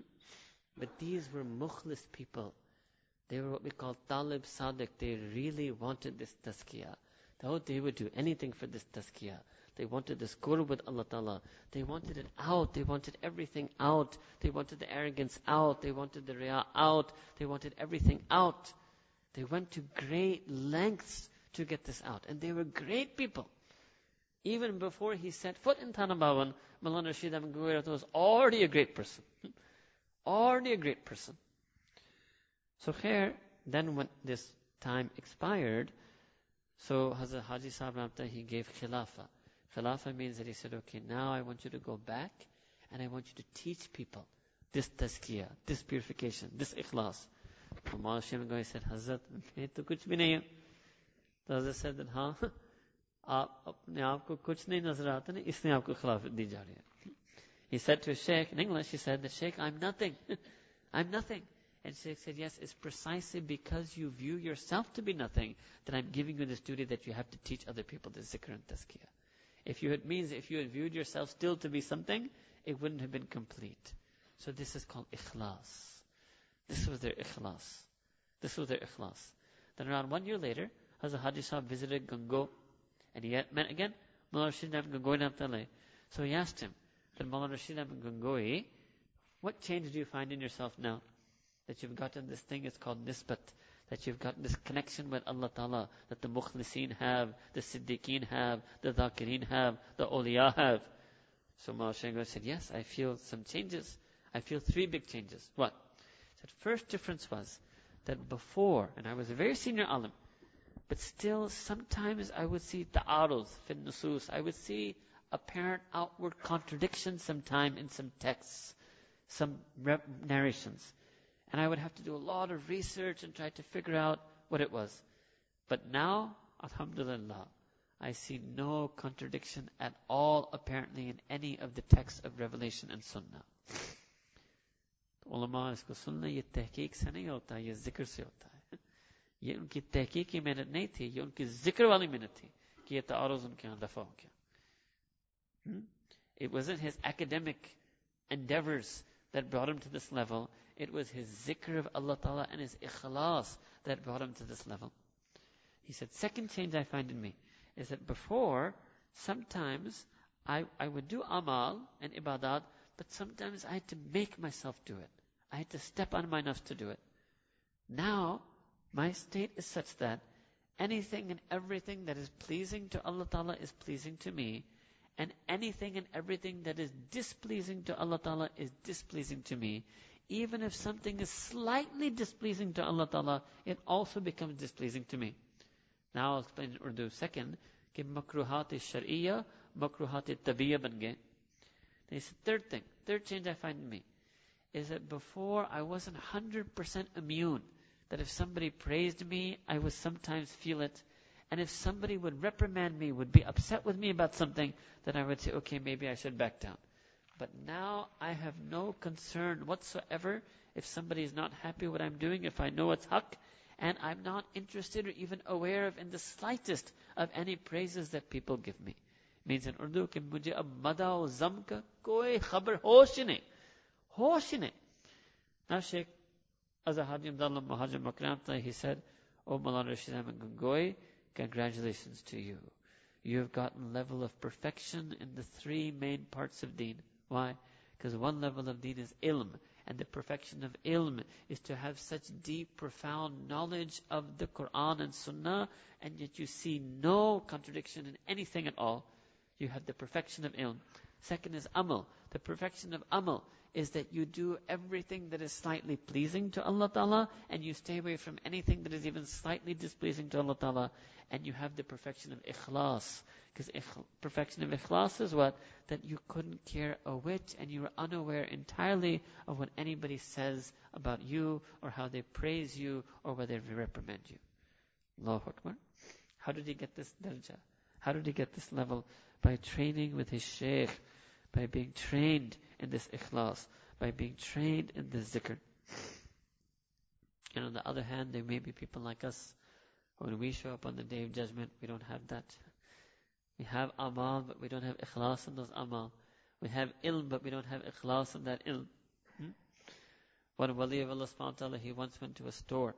But these were mukhlis people. They were what we call talib sadiq. They really wanted this tazkiyah. They would do anything for this tazkiyah. They wanted this qurb with Allah Ta'ala. They wanted it out. They wanted everything out. They wanted the arrogance out. They wanted the riyah out. They wanted everything out. They went to great lengths to get this out. And they were great people. Even before he set foot in Thana Bhavan, Maulana Rashid Ahmad was already a great person. already a great person. So here, then when this time expired, so Hazrat Haji Sahib he gave khilafah. Khilafah means that he said, okay, now I want you to go back and I want you to teach people this tazkiyah, this purification, this ikhlas. So Maulana Shimon said, Hazrat, मैं तो कुछ भी नहीं हूँ. तो Hazrat said that, हाँ, आप अपने आप को कुछ नहीं नजर आता ना इसलिए आपको खिलाफत दी जा रही है. He said to his sheikh, in English, he said, the sheikh, I'm nothing. I'm nothing. And Sheikh said, yes, it's precisely because you view yourself to be nothing that I'm giving you this duty that you have to teach other people the zikr and tazkiyah. If you, it means if you had viewed yourself still to be something, it wouldn't have been complete. So this is called ikhlas. This was their ikhlas. This was their ikhlas. Then around one year later, Hazrat Haji Sahib visited Gangoh, and he met again Mullah Rashid Ahmad Gangohi So he asked him, then Mullah Rashid Ahmad Gangohi, what change do you find in yourself now? That you've gotten this thing, it's called nisbat that you've got this connection with Allah Ta'ala that the mukhlisin have, the siddiqeen have, the dhakirin have, the awliya have. So Maha said, yes, I feel some changes. I feel three big changes. What? The first difference was that before, and I was a very senior alim, but still sometimes I would see ta'aruz, fin nusus, I would see apparent outward contradiction sometime in some texts, some narrations And I would have to do a lot of research and try to figure out what it was. But now, Alhamdulillah, I see no contradiction at all apparently in any of the texts of Revelation and Sunnah. उलमा इसको सुनना ये तहकीक से नहीं होता ये जिक्र से होता है ये उनकी तहकीक की मेहनत नहीं थी ये उनकी जिक्र वाली मेहनत थी कि ये तारुज उनके यहाँ दफा हो गया Hmm? It wasn't his academic endeavors that brought him to this level. It was his zikr of Allah Ta'ala and his ikhlas that brought him to this level. He said, second change I find in me is that before, sometimes I, I would do amal and ibadat, but sometimes I had to make myself do it. I had to step on my nafs to do it. Now, my state is such that anything and everything that is pleasing to Allah Ta'ala is pleasing to me, and anything and everything that is displeasing to Allah Ta'ala is displeasing to me. Even if something is slightly displeasing to Allah Ta'ala, it also becomes displeasing to me. Now I'll explain in Urdu. Second, कि makruhat shariya, makruhat tabiya ban. There's a third thing, third change I find in me, is that before I wasn't 100% immune. That if somebody praised me, I would sometimes feel it. And if somebody would reprimand me, would be upset with me about something, then I would say, okay, maybe I should back down. But now I have no concern whatsoever if somebody is not happy what I'm doing, if I know it's haqq, and I'm not interested or even aware of in the slightest of any praises that people give me. Means in Urdu, ki mujhe ab mada o zam koi khabar hosh nahi. Now Sheikh Azahadi Abdullah Mahajir Makramta, he said, O Maulana Rashid Ahmed congratulations to you. You have gotten level of perfection in the three main parts of deen why because one level of deen is ilm and the perfection of ilm is to have such deep, profound knowledge of the Quran and Sunnah, and yet you see no contradiction in anything at all. You have the perfection of ilm. Second is amal. The perfection of amal is that you do everything that is slightly pleasing to Allah Ta'ala, and you stay away from anything that is even slightly displeasing to Allah Ta'ala, and you have the perfection of ikhlas. Because perfection of ikhlas is what? That you couldn't care a whit and you were unaware entirely of what anybody says about you or how they praise you or whether they reprimand you. Allahu Akbar. How did he get this darja? How did he get this level? By training with his shaykh, by being trained in this ikhlas, by being trained in this zikr. And on the other hand, there may be people like us, when we show up on the day of judgment, we don't have that. We have amal, but we don't have ikhlas in those amal. We have ilm, but we don't have ikhlas in that ilm. Hmm? One wali of Allah subhanahu wa ta'ala, he once went to a store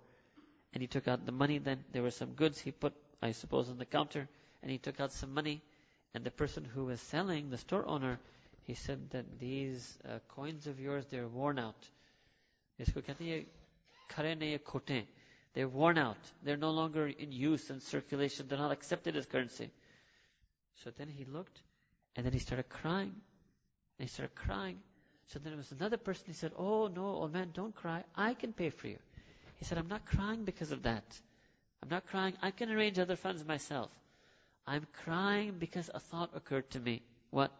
and he took out the money then. There were some goods he put, I suppose, on the counter and he took out some money and the person who was selling, the store owner, he said that these uh, coins of yours, they're worn out. They're worn out. They're no longer in use and circulation. They're not accepted as currency. So then he looked, and then he started crying. And he started crying. So then it was another person, he said, Oh no, old man, don't cry. I can pay for you. He said, I'm not crying because of that. I'm not crying. I can arrange other funds myself. I'm crying because a thought occurred to me. What?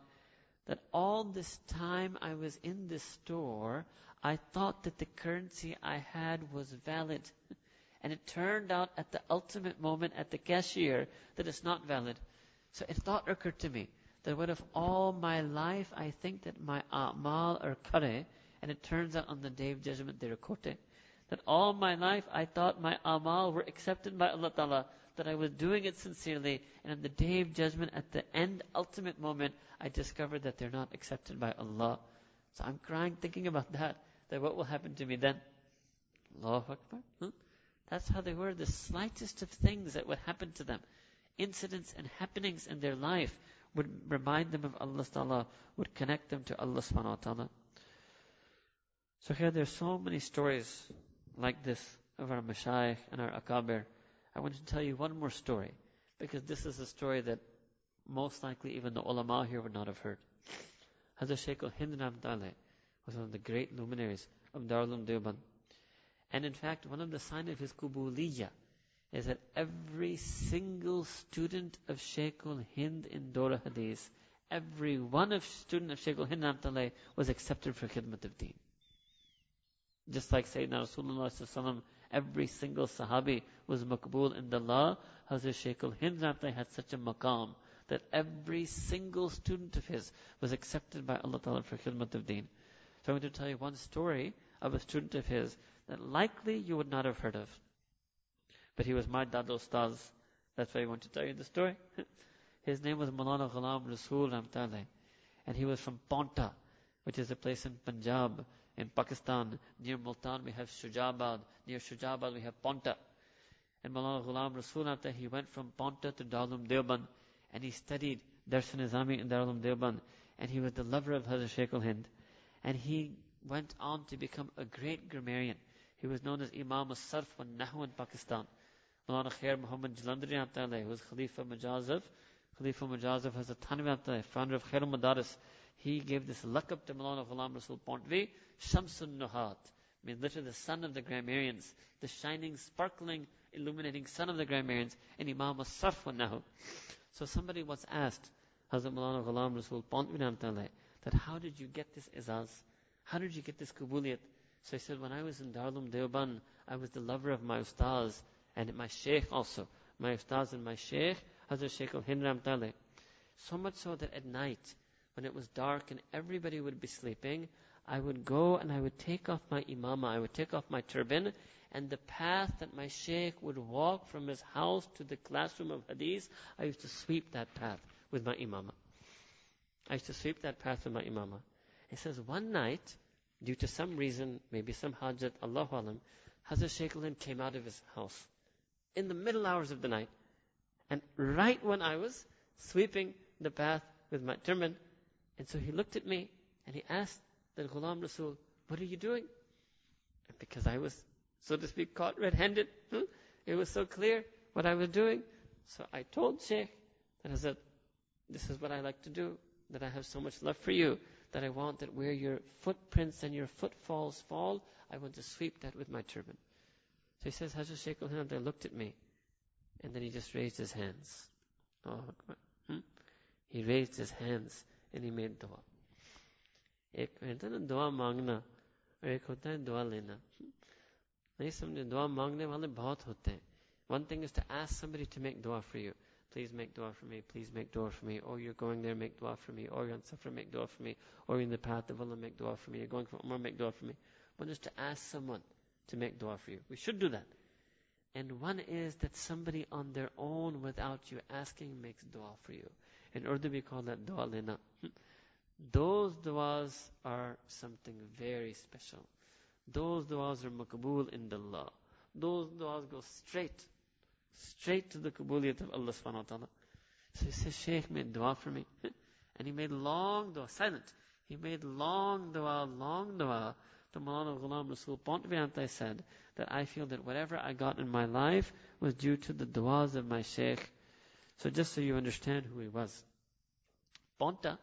That all this time I was in this store, I thought that the currency I had was valid. And it turned out at the ultimate moment at the cashier that it's not valid. So a thought occurred to me that what if all my life I think that my a'mal are kare, and it turns out on the day of judgment they're kote. That all my life I thought my amal were accepted by Allah Ta'ala, that I was doing it sincerely, and on the day of judgment, at the end, ultimate moment, I discovered that they're not accepted by Allah. So I'm crying thinking about that, that what will happen to me then? Allahu Akbar. That's how they were, the slightest of things that would happen to them incidents and happenings in their life would remind them of Allah Ta'ala, would connect them to Allah subhanahu wa ta'ala. So here there's so many stories like this of our mashayikh and our akabir. I want to tell you one more story, because this is a story that most likely even the ulama here would not have heard. Hazrat Shaykh al-Hind was one of the great luminaries of Darul Deoband. And in fact, one of the signs of his kubuliyah is that every single student of Shaykh hind in Dora Hadith, every one of student of Shaykh al-Hind was accepted for khidmat of deen. Just like Sayyidina Rasulullah every single Sahabi was makbul in the law, Hazrat Shaykh al-Hind had such a maqam that every single student of his was accepted by Allah Ta'ala for khidmat of deen. So I'm going to tell you one story of a student of his that likely you would not have heard of. But he was my dad Ustaz. That's why I want to tell you the story. His name was Maulana Ghulam Rasul Ramtale. And he was from Ponta, which is a place in Punjab, in Pakistan. Near Multan we have Shujabad. Near Shujabad we have Ponta. And Maulana Ghulam Rasul after he went from Ponta to Darul Deoband and he studied Darshan Nizami in Darul Deoband and he was the lover of Hazrat Shaykh Hind. And he went on to become a great grammarian. He was known as Imam al-Sarf wa Nahu in Pakistan. Maulana Khair Muhammad Jalandhari who was Khalifa Majazov, Khalifa Majazov Hazrat Thanvi founder of Khair Madaris. He gave this lakab to Maulana Ghulam Rasul Pontvi, Shamsun Nuhat. I mean, literally the sun of the grammarians, the shining, sparkling, illuminating sun of the grammarians, and Imam wa Nahu. So somebody was asked, Hazrat Maulana Ghulam Rasul Pontvi that how did you get this izaz? How did you get this kabuliyat? So he said, when I was in Darul Deoband, I was the lover of my ustaz and my sheikh also. My ustaz and my sheikh, Hazrat Sheikh al-Hind. So much so that at night, when it was dark and everybody would be sleeping, I would go and I would take off my imama, I would take off my turban, and the path that my sheikh would walk from his house to the classroom of hadith, I used to sweep that path with my imama. I used to sweep that path with my imama. He says, one night, due to some reason, maybe some hajat, Allah alam, Hazrat Sheikh al came out of his house in the middle hours of the night. And right when I was sweeping the path with my turban, and so he looked at me and he asked the Ghulam Rasul, what are you doing? And because I was, so to speak, caught red-handed, hmm, it was so clear what I was doing. So I told Sheikh that I said, this is what I like to do, that I have so much love for you that I want that where your footprints and your footfalls fall, I want to sweep that with my turban. So he says, Hazrat Shaykh al looked at me, and then he just raised his hands. Oh, hmm? He raised his hands and he made dua. एक होता है ना दुआ मांगना और एक होता है दुआ लेना नहीं समझे दुआ मांगने वाले बहुत होते हैं one thing is to ask somebody to make dua for you please make dua for me, please make dua for me, or you're going there, make dua for me, or you're on Safra, make dua for me, or you're in the path of Allah, make dua for me, you're going for Umrah, make dua for me. One is to ask someone to make dua for you. We should do that. And one is that somebody on their own, without you asking, makes dua for you. In Urdu, we call that dua lena. Those duas are something very special. Those duas are makabul in the law. Those duas go straight straight to the Kabuliyat of Allah subhanahu wa ta'ala. So he says, Shaykh made dua for me. and he made long dua, silent. He made long dua, long dua The Maulana Ghulam Rasul Pontvianta said that I feel that whatever I got in my life was due to the duas of my Shaykh. So just so you understand who he was. Ponta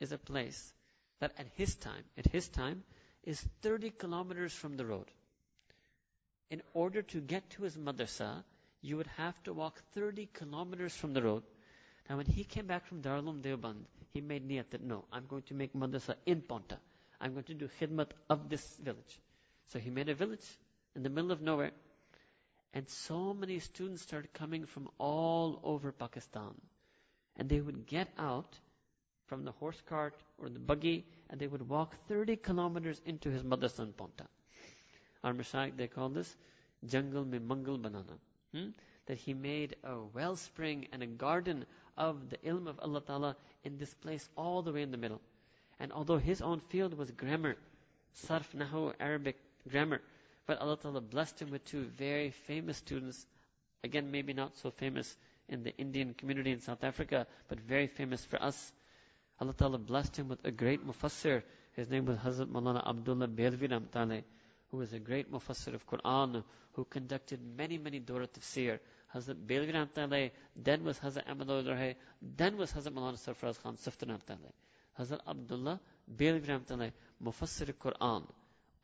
is a place that at his time, at his time, is 30 kilometers from the road. In order to get to his madrasa, you would have to walk 30 kilometers from the road. Now, when he came back from Darul Deoband, he made niyat that no, I'm going to make madrasa in Ponta. I'm going to do khidmat of this village. So he made a village in the middle of nowhere. And so many students started coming from all over Pakistan. And they would get out from the horse cart or the buggy and they would walk 30 kilometers into his madrasa in Paonta. Our Mashayikh, they call this jungle mein mangal banana. Hmm? That he made a wellspring and a garden of the ilm of Allah Ta'ala in this place all the way in the middle. And although his own field was grammar, sarf, nahu, Arabic grammar, but Allah Ta'ala blessed him with two very famous students, again maybe not so famous in the Indian community in South Africa, but very famous for us. Allah Ta'ala blessed him with a great mufassir. His name was Hazrat Maulana Abdullah Belvi Ramtale who was a great mufassir of Quran, who conducted many, many Dora Tafsir. Hazrat Belvi Ramtale, then was Hazrat Ahmad Rahe, then was Hazrat Maulana Sarfaraz Khan Siftan Ramtale. Hazrat Abdullah Belvi Ramtale, mufassir of Quran.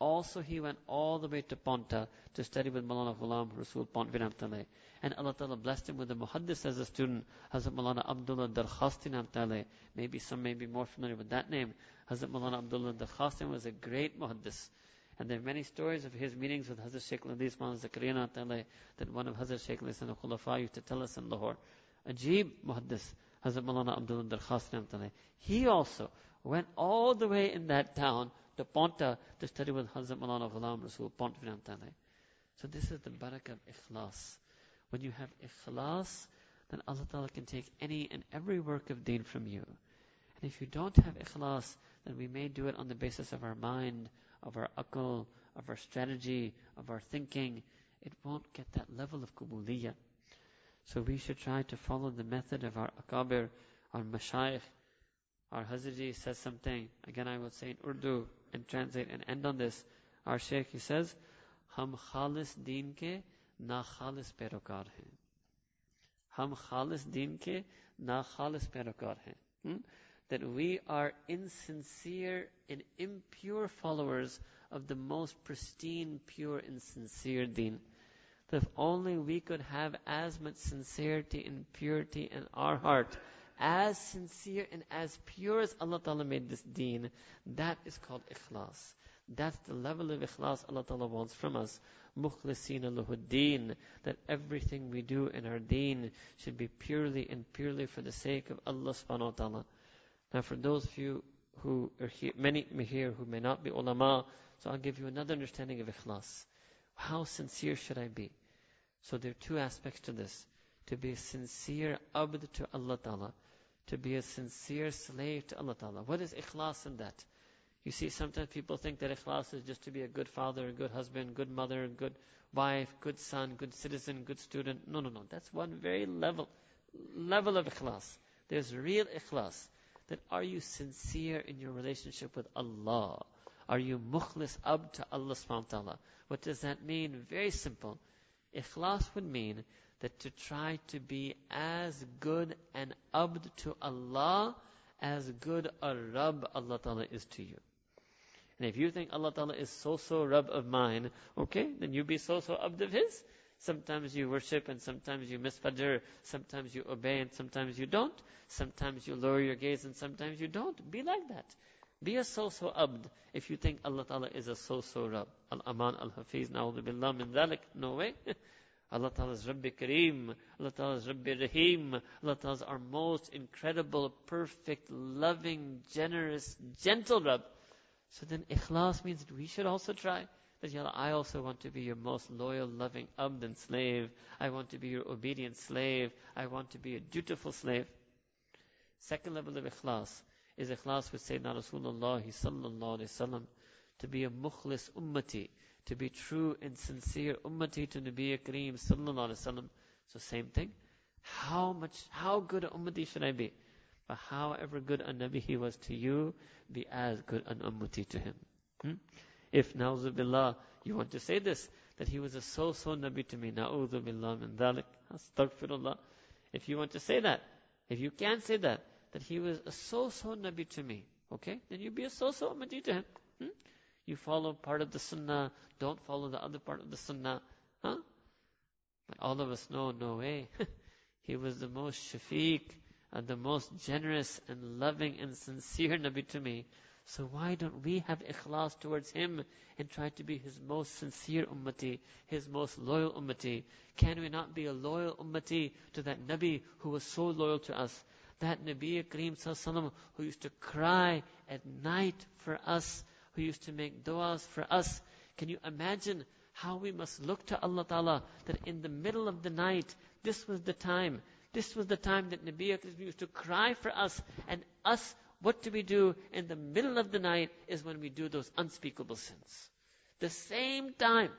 Also, he went all the way to Paonta to study with Maulana Ghulam Rasul Pont Ramtale. And Allah Ta'ala blessed him with a muhaddis as a student, Hazrat Maulana Abdullah Darkhasti Ramtale. Maybe some may be more familiar with that name. Hazrat Maulana Abdullah Darkhasti was a great muhaddis. And there are many stories of his meetings with Hazrat Sheikh Ladis Maulana Zakaria that one of Hazrat Sheikh and the Khulafa used to tell us in Lahore. Ajib Muhaddis, Hazrat Maulana Abdul Darkhas He also went all the way in that town to Paonta to study with Hazrat Maulana Ghulam Rasul Pont So this is the barakah of ikhlas. When you have ikhlas, then Allah Ta'ala can take any and every work of deen from you. And if you don't have ikhlas, then we may do it on the basis of our mind, of our akal, of our strategy, of our thinking. It won't get that level of kubuliyah. So we should try to follow the method of our akabir, our mashayikh. Our Haziji says something, again I will say in Urdu and translate and end on this. Our Shaykh, he says, Hum khalis deen ke, na khalis perokar hain. Hum khalis deen ke, na khalis perokar hain. Hmm? That we are insincere and impure followers of the most pristine, pure and sincere deen that if only we could have as much sincerity and purity in our heart, as sincere and as pure as Allah Ta'ala made this deen, that is called ikhlas. That's the level of ikhlas Allah Ta'ala wants from us. Mukhlisina lahuddin, that everything we do in our deen should be purely and purely for the sake of Allah subhanahu wa ta'ala. Now for those of you who are here, many here who may not be ulama, so I'll give you another understanding of ikhlas. How sincere should I be? So there are two aspects to this. To be sincere abd to Allah Ta'ala. To be a sincere slave to Allah Ta'ala. What is ikhlas in that? You see, sometimes people think that ikhlas is just to be a good father, a good husband, good mother, good wife, good son, good citizen, good student. No, no, no. That's one very level, level of ikhlas. There's real ikhlas. That are you sincere in your relationship with Allah? Are you mukhlis abd to Allah subhanahu wa ta'ala? What does that mean? Very simple. Ikhlas would mean that to try to be as good an abd to Allah as good a Rabb Allah Ta'ala is to you. And if you think Allah Ta'ala is so-so Rabb of mine, okay, then you be so-so abd of His. Sometimes you worship and sometimes you miss Fajr, sometimes you obey and sometimes you don't. Sometimes you lower your gaze and sometimes you don't. Be like that. Be a so-so abd if you think Allah Ta'ala is a so-so Rabb. Al-Aman Al-Hafiz, na'udhu billah min dhalik. No way. Allah Ta'ala is Rabbi Kareem. Allah Ta'ala is Rabbi Rahim. Allah Ta'ala is our most incredible, perfect, loving, generous, gentle Rabb. So then ikhlas means that we should also try that, Allah, I also want to be your most loyal, loving abd and slave. I want to be your obedient slave. I want to be a dutiful slave. Second level of ikhlas is ikhlas with Sayyidina Rasulullah sallallahu alayhi wasallam to be a mukhlis ummati, to be true and sincere ummati to Nabi Kareem sallallahu alayhi wasallam. So same thing. How much, how good an ummati should I be? But however good a Nabi he was to you, be as good an ummati to him. Hmm? If na'udhu you want to say this, that he was a so-so Nabi to me, na'udhu billah min dhalik, astaghfirullah. If you want to say that, if you can say that, that he was a so-so Nabi to me, okay? Then you be a so-so Ummati to him. Hmm? You follow part of the Sunnah, don't follow the other part of the Sunnah. Huh? All of us know, no way. he was the most shafiq and the most generous and loving and sincere Nabi to me. So why don't we have ikhlas towards him and try to be his most sincere ummati, his most loyal ummati? Can we not be a loyal ummati to that Nabi who was so loyal to us? that Nabi Kareem who used to cry at night for us, who used to make du'as for us. Can you imagine how we must look to Allah Ta'ala that in the middle of the night, this was the time, this was the time that Nabi used to cry for us and us, what do we do in the middle of the night is when we do those unspeakable sins. The same time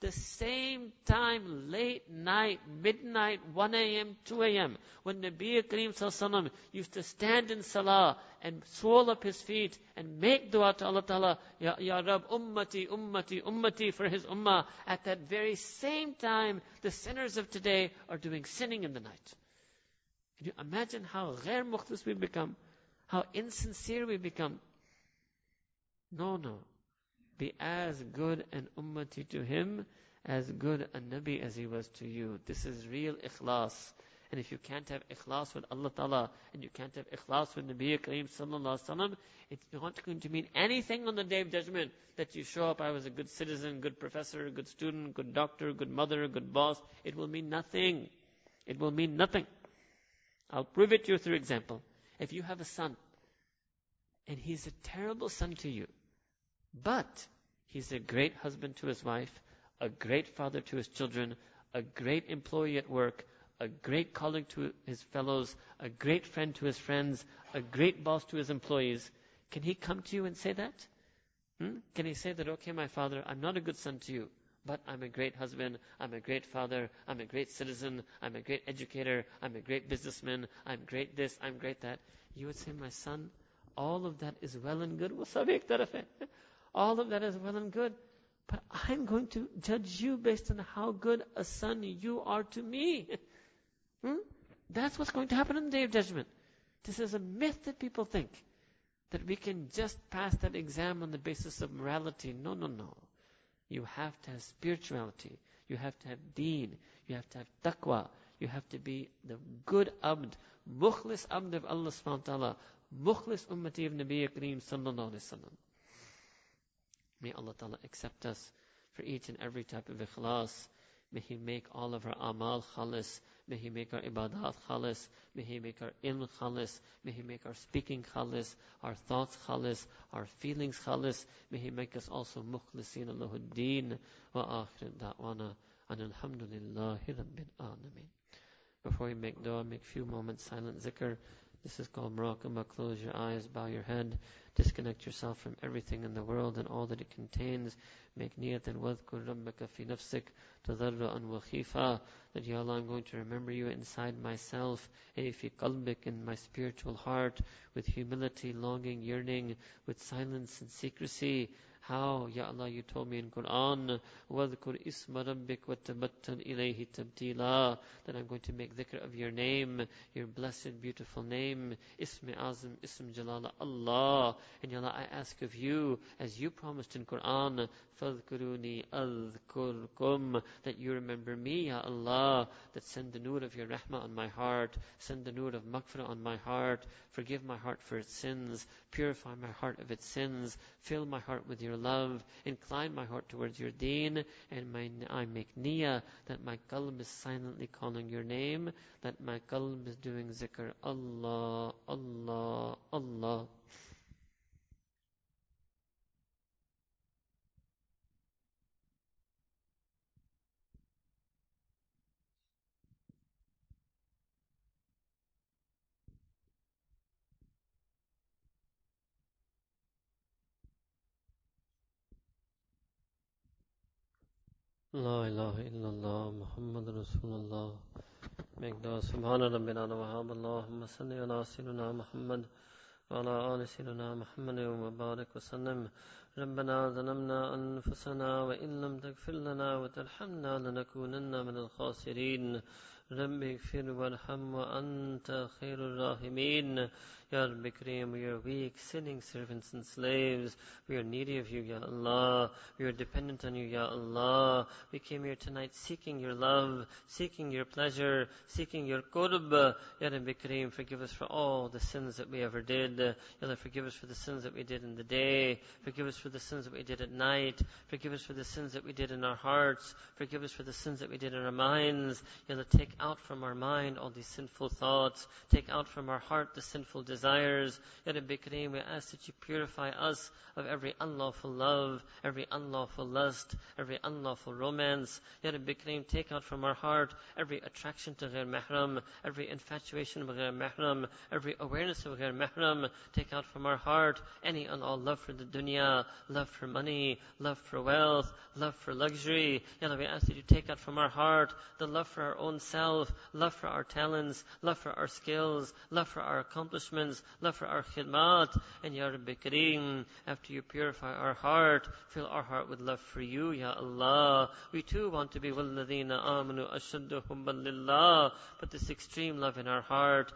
the same time, late night, midnight, 1 a.m., 2 a.m., when Nabi Kareem Sallallahu used to stand in salah and swell up his feet and make dua to Allah Ta'ala, Ya, ya Rab, ummati, ummati, ummati for his ummah. At that very same time, the sinners of today are doing sinning in the night. Can you imagine how ghair mukhlis we become? How insincere we become? No, no be as good an ummati to him, as good a nabi as he was to you. This is real ikhlas. And if you can't have ikhlas with Allah Ta'ala, and you can't have ikhlas with Nabi Kareem Sallallahu Alaihi it's not going to mean anything on the day of judgment that you show up, I was a good citizen, good professor, good student, good doctor, good mother, good boss. It will mean nothing. It will mean nothing. I'll prove it to you through example. If you have a son, and he's a terrible son to you, but he's a great husband to his wife, a great father to his children, a great employee at work, a great colleague to his fellows, a great friend to his friends, a great boss to his employees, can he come to you and say that? Hmm? Can he say that, okay, my father, I'm not a good son to you, but I'm a great husband, I'm a great father, I'm a great citizen, I'm a great educator, I'm a great businessman, I'm great this, I'm great that. You would say, my son, all of that is well and good. All of that is well and good. But I'm going to judge you based on how good a son you are to me. hmm? That's what's going to happen on the day of judgment. This is a myth that people think that we can just pass that exam on the basis of morality. No, no, no. You have to have spirituality. You have to have deen. You have to have taqwa. You have to be the good abd, mukhlis abd of Allah subhanahu wa ta'ala, mukhlis ummati of Nabi Kareem sallallahu alayhi wa May Allah ta'ala accept us for each and every type of ikhlas. May He make all of our amal khalis. May He make our ibadat khalis. May He make our ilm khalis. May He make our speaking khalis, our thoughts khalis, our feelings khalis. May He make us also mukhlisin Allahuddin wa akhir da'wana and alhamdulillahi rabbil alameen. Before we make dua, make few moments silent zikr. This is called muraqabah. Close your eyes, bow your head. Disconnect yourself from everything in the world and all that it contains. Make niyat and wadhkur rabbaka fi nafsik tadarru'an wa khifa. That Ya Allah, I'm going to remember you inside myself, ay fi qalbik, in my spiritual heart, with humility, longing, yearning, with silence and secrecy. How, Ya Allah, you told me in Quran, وَذْكُرْ إِسْمَ رَبِّكَ وَتَبَتَّلْ إِلَيْهِ تَبْتِيلًا That I'm going to make dhikr of your name, your blessed, beautiful name, Ism Azim, Ism Jalala, Allah. And Ya Allah, I ask of you, as you promised in Quran, فَاذْكُرُونِي أَذْكُرْكُمْ That you remember me, Ya Allah, that send the nur of your rahmah on my heart, send the nur of maghfirah on my heart, forgive my heart for its sins, purify my heart of its sins, fill my heart with your love, incline my heart towards your deen, and my, I make niyyah that my qalb is silently calling your name, that my qalb is doing zikr, Allah, Allah, Allah. لا إله إلا الله محمد رسول الله. مقدار سبحان ربنا وهاب اللهم صل على سيدنا محمد وعلى آل سيدنا محمد وبارك وسلم. ربنا ظلمنا أنفسنا وإن لم تغفر لنا وترحمنا لنكونن من الخاسرين. رب اغفر وارحم وأنت خير الراحمين. Ya Rabbi Kareem, we are weak, sinning servants and slaves. We are needy of you, Ya Allah. We are dependent on you, Ya Allah. We came here tonight seeking your love, seeking your pleasure, seeking your qurb. Ya Rabbi Kareem, forgive us for all the sins that we ever did. Ya Allah, forgive us for the sins that we did in the day. Forgive us for the sins that we did at night. Forgive us for the sins that we did in our hearts. Forgive us for the sins that we did in our minds. Ya Allah, take out from our mind all these sinful thoughts. Take out from our heart the sinful desires desires. Ya Rabbi Kareem, we ask that you purify us of every unlawful love, every unlawful lust, every unlawful romance. Ya Rabbi Kareem, take out from our heart every attraction to ghair mahram, every infatuation with ghair mahram, every awareness of ghair mahram. Take out from our heart any and all love for the dunya, love for money, love for wealth, love for luxury. Ya Allah, we ask that you take out from our heart the love for our own self, love for our talents, love for our skills, love for our accomplishments, love for our khidmat, and Ya Rabbi Kareem, after you purify our heart, fill our heart with love for you, Ya Allah. We too want to be وَالَّذِينَ آمَنُوا أَشَدُّ حُبًّا لِلَّهِ Put this extreme love in our heart,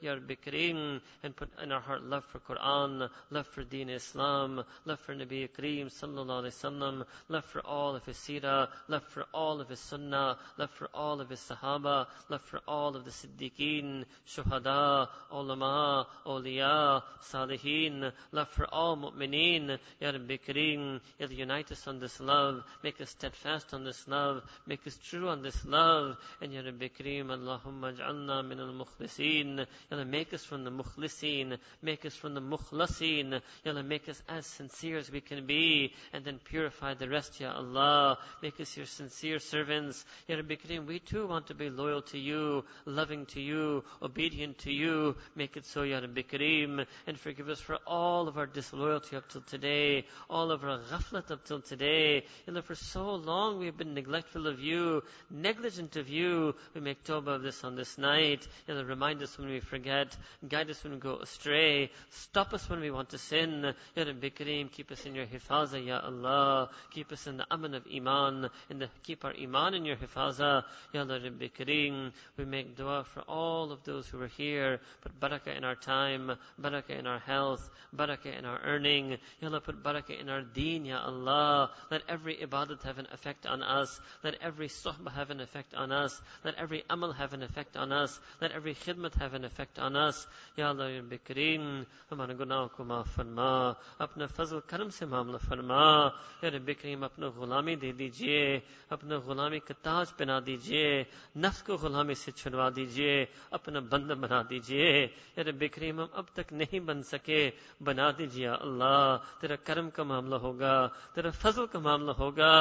Ya Rabbi Kareem and put in our heart love for Quran, love for Deen Islam, love for Nabi Kareem sallallahu alayhi wasallam, love for all of his seerah, love for all of his sunnah, love for all of his sahaba, love for all of the siddiqeen, shuhada, ulama, awliya, salihin, love for all mu'mineen, Ya Rabbi Kareem, Ya unite us on this love, make us steadfast on this love, make us true on this love, and Ya Rabbi Kareem, Allahumma ja'alna min al-mukhlisin, Ya Allah, make us from the mukhlisin, make us from the mukhlasin. Ya Allah, make us as sincere as we can be, and then purify the rest, Ya Allah. Make us your sincere servants. Ya Rabbi Kareem, we too want to be loyal to you, loving to you, obedient to you. Make it so, Ya Rabbi Kareem, and forgive us for all of our disloyalty up till today, all of our ghaflat up till today. Ya Allah, for so long we have been neglectful of you, negligent of you. We make tawbah of this on this night. Ya Allah, remind us when we forget, guide us when we go astray, stop us when we want to sin. Ya Rabbi Kareem, keep us in your hifaza, Ya Allah. Keep us in the aman of iman, in the, keep our iman in your hifaza. Ya Rabbi Kareem, we make dua for all of those who are here. Put barakah in our time, barakah in our health, barakah in our earning. Ya Allah, put barakah in our deen, Ya Allah. Let every ibadat have an effect on us. Let every suhbah have an effect on us. Let every amal have an effect on us. Let every khidmat have an an effect on us. یا اللہ رب کریم ہمارے گناہوں کو معاف فرما اپنا فضل کرم سے معاملہ فرما یا رب کریم اپنا غلامی دے دیجیے اپنا غلامی کا تاج پہنا دیجیے نفس کو غلامی سے چھڑوا دیجیے اپنا بند بنا دیجیے یا رب کریم ہم اب تک نہیں بن سکے بنا دیجیے اللہ تیرا کرم کا معاملہ ہوگا تیرا فضل کا معاملہ ہوگا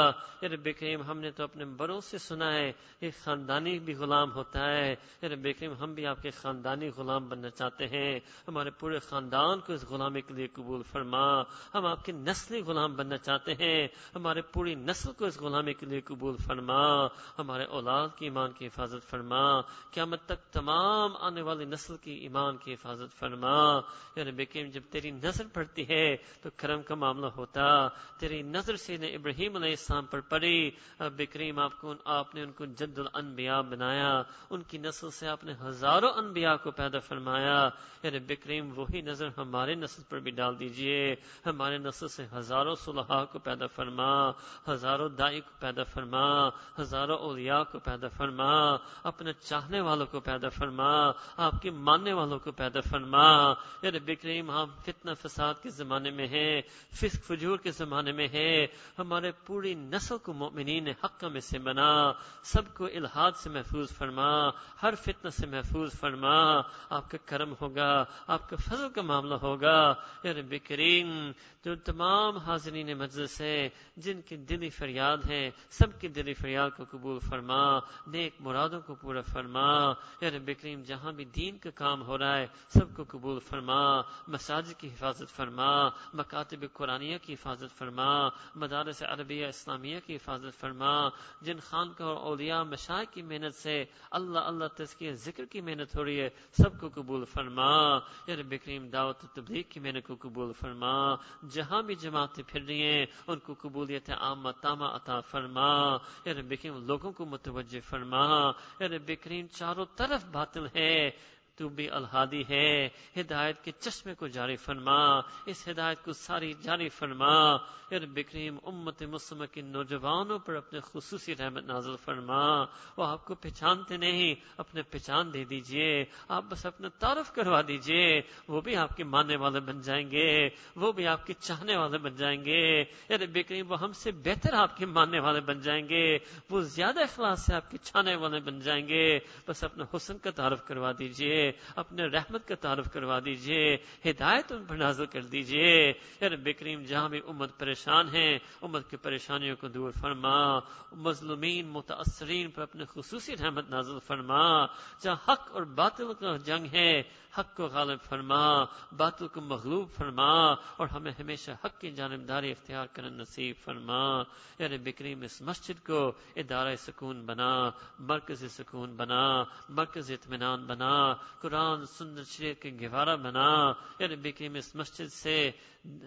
یا رب کریم ہم نے تو اپنے بڑوں سے سنا ہے یہ خاندانی بھی غلام ہوتا ہے یا رب کریم ہم بھی آپ کے خاندان خاندانی غلام بننا چاہتے ہیں۔ ہمارے پورے خاندان کو اس غلامی کے لیے قبول فرما۔ ہم آپ کے نسلی غلام بننا چاہتے ہیں۔ ہمارے پوری نسل کو اس غلامی کے لیے قبول فرما۔ ہمارے اولاد کی ایمان کی حفاظت فرما۔ قیامت تک تمام آنے والی نسل کی ایمان کی حفاظت فرما۔ یعنی بیکیم جب تیری نظر پڑتی ہے تو کرم کا معاملہ ہوتا۔ تیری نظر سے نے ابراہیم علیہ السلام پر پڑی۔ بکریم آپ کو، آپ نے ان کو جد الانبیاء بنایا۔ ان کی نسل سے آپ نے ہزاروں انبیاء کو پیدا فرمایا یعنی بکریم وہی نظر ہمارے نسل پر بھی ڈال دیجیے۔ ہمارے نسل سے ہزاروں صلحاء کو پیدا فرما، ہزاروں دائی کو پیدا فرما، ہزاروں اولیاء کو پیدا فرما، اپنے چاہنے والوں کو پیدا فرما، آپ کے ماننے والوں کو پیدا فرما۔ یعنی بکریم، ہم فتنہ فساد کے زمانے میں ہیں، فسق فجور کے زمانے میں ہیں۔ ہمارے پوری نسل کو مومنین حق میں سے بنا، سب کو الحاد سے محفوظ فرما، ہر فتنہ سے محفوظ فرما۔ ہاں، آپ کا کرم ہوگا، آپ کا فضل کا معاملہ ہوگا۔ یا رب کریم، جو تمام حاضرین مجلس ہیں، جن کی دلی فریاد ہے سب کی دلی فریاد کو قبول فرما، نیک مرادوں کو پورا فرما۔ یا رب کریم، جہاں بھی دین کا کام ہو رہا ہے، سب کو قبول فرما۔ مساجد کی حفاظت فرما، مکاتب قرآنیہ کی حفاظت فرما، مدارس عربیہ اسلامیہ کی حفاظت فرما۔ جن خان کا اور اولیاء مشاہ کی محنت سے اللہ اللہ تذکیہ ذکر کی محنت ہو رہی ہے سب کو قبول فرما۔ یا رب کریم، دعوت تبلیغ کی میں نے کو قبول فرما۔ جہاں بھی جماعتیں پھر رہی ہیں، ان کو قبولیت عامہ تامہ عطا فرما۔ یا رب کریم، لوگوں کو متوجہ فرما۔ یا رب کریم، چاروں طرف باطل ہے۔ تو بھی الحادی ہے۔ ہدایت کے چشمے کو جاری فرما۔ اس ہدایت کو ساری جاری فرما۔ رب بکریم امت مسلمہ کے نوجوانوں پر اپنے خصوصی رحمت نازل فرما۔ وہ آپ کو پہچانتے نہیں، اپنے پہچان دے دیجیے۔ آپ بس اپنا تعارف کروا دیجیے۔ وہ بھی آپ کے ماننے والے بن جائیں گے۔ وہ بھی آپ کے چاہنے والے بن جائیں گے۔ یار بکریم وہ ہم سے بہتر آپ کے ماننے والے بن جائیں گے۔ وہ زیادہ اخلاص سے آپ کے چھانے والے بن جائیں گے۔ بس اپنے حسن کا تعارف کروا دیجیے۔ دیجیے، اپنے رحمت کا تعارف کروا دیجیے، ہدایت ان پر نازل کر دیجیے۔ رب کریم، جہاں بھی امت پریشان ہے امت کی پریشانیوں کو دور فرما۔ مظلومین، متاثرین پر اپنے خصوصی رحمت نازل فرما۔ جہاں حق اور باطل کا جنگ ہے، حق کو غالب فرما۔ باطل کو مغلوب فرما۔ اور ہمیں ہمیشہ حق کی جانبداری اختیار کرنے نصیب فرما۔ یعنی بکریم اس مسجد کو ادارہ سکون بنا مرکز سکون بنا مرکز اطمینان بنا۔ قرآن سندر شریف کے گہوارہ بنا۔ یار بکریم اس مسجد سے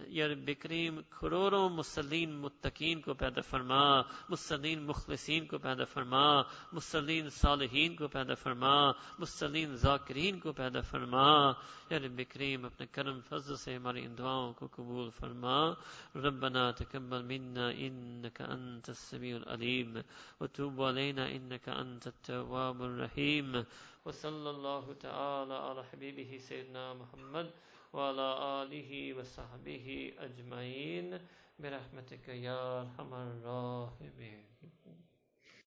یار بکریم کریم کروڑوں مسلین متقین کو پیدا فرما مسلین مخلصین کو پیدا فرما مسلین صالحین کو پیدا فرما مسلین ذاکرین کو پیدا فرما۔ یار بکریم اپنے کرم فضل سے ہماری ان دعاؤں کو قبول فرما۔ ربنا تقبل منا انك انت السميع العليم وتوب علينا انك انت التواب الرحیم۔ وصلى الله تعالى على حبيبه سيدنا محمد وعلى آله وصحبه أجمعين برحمتك يا أرحم الراحمين.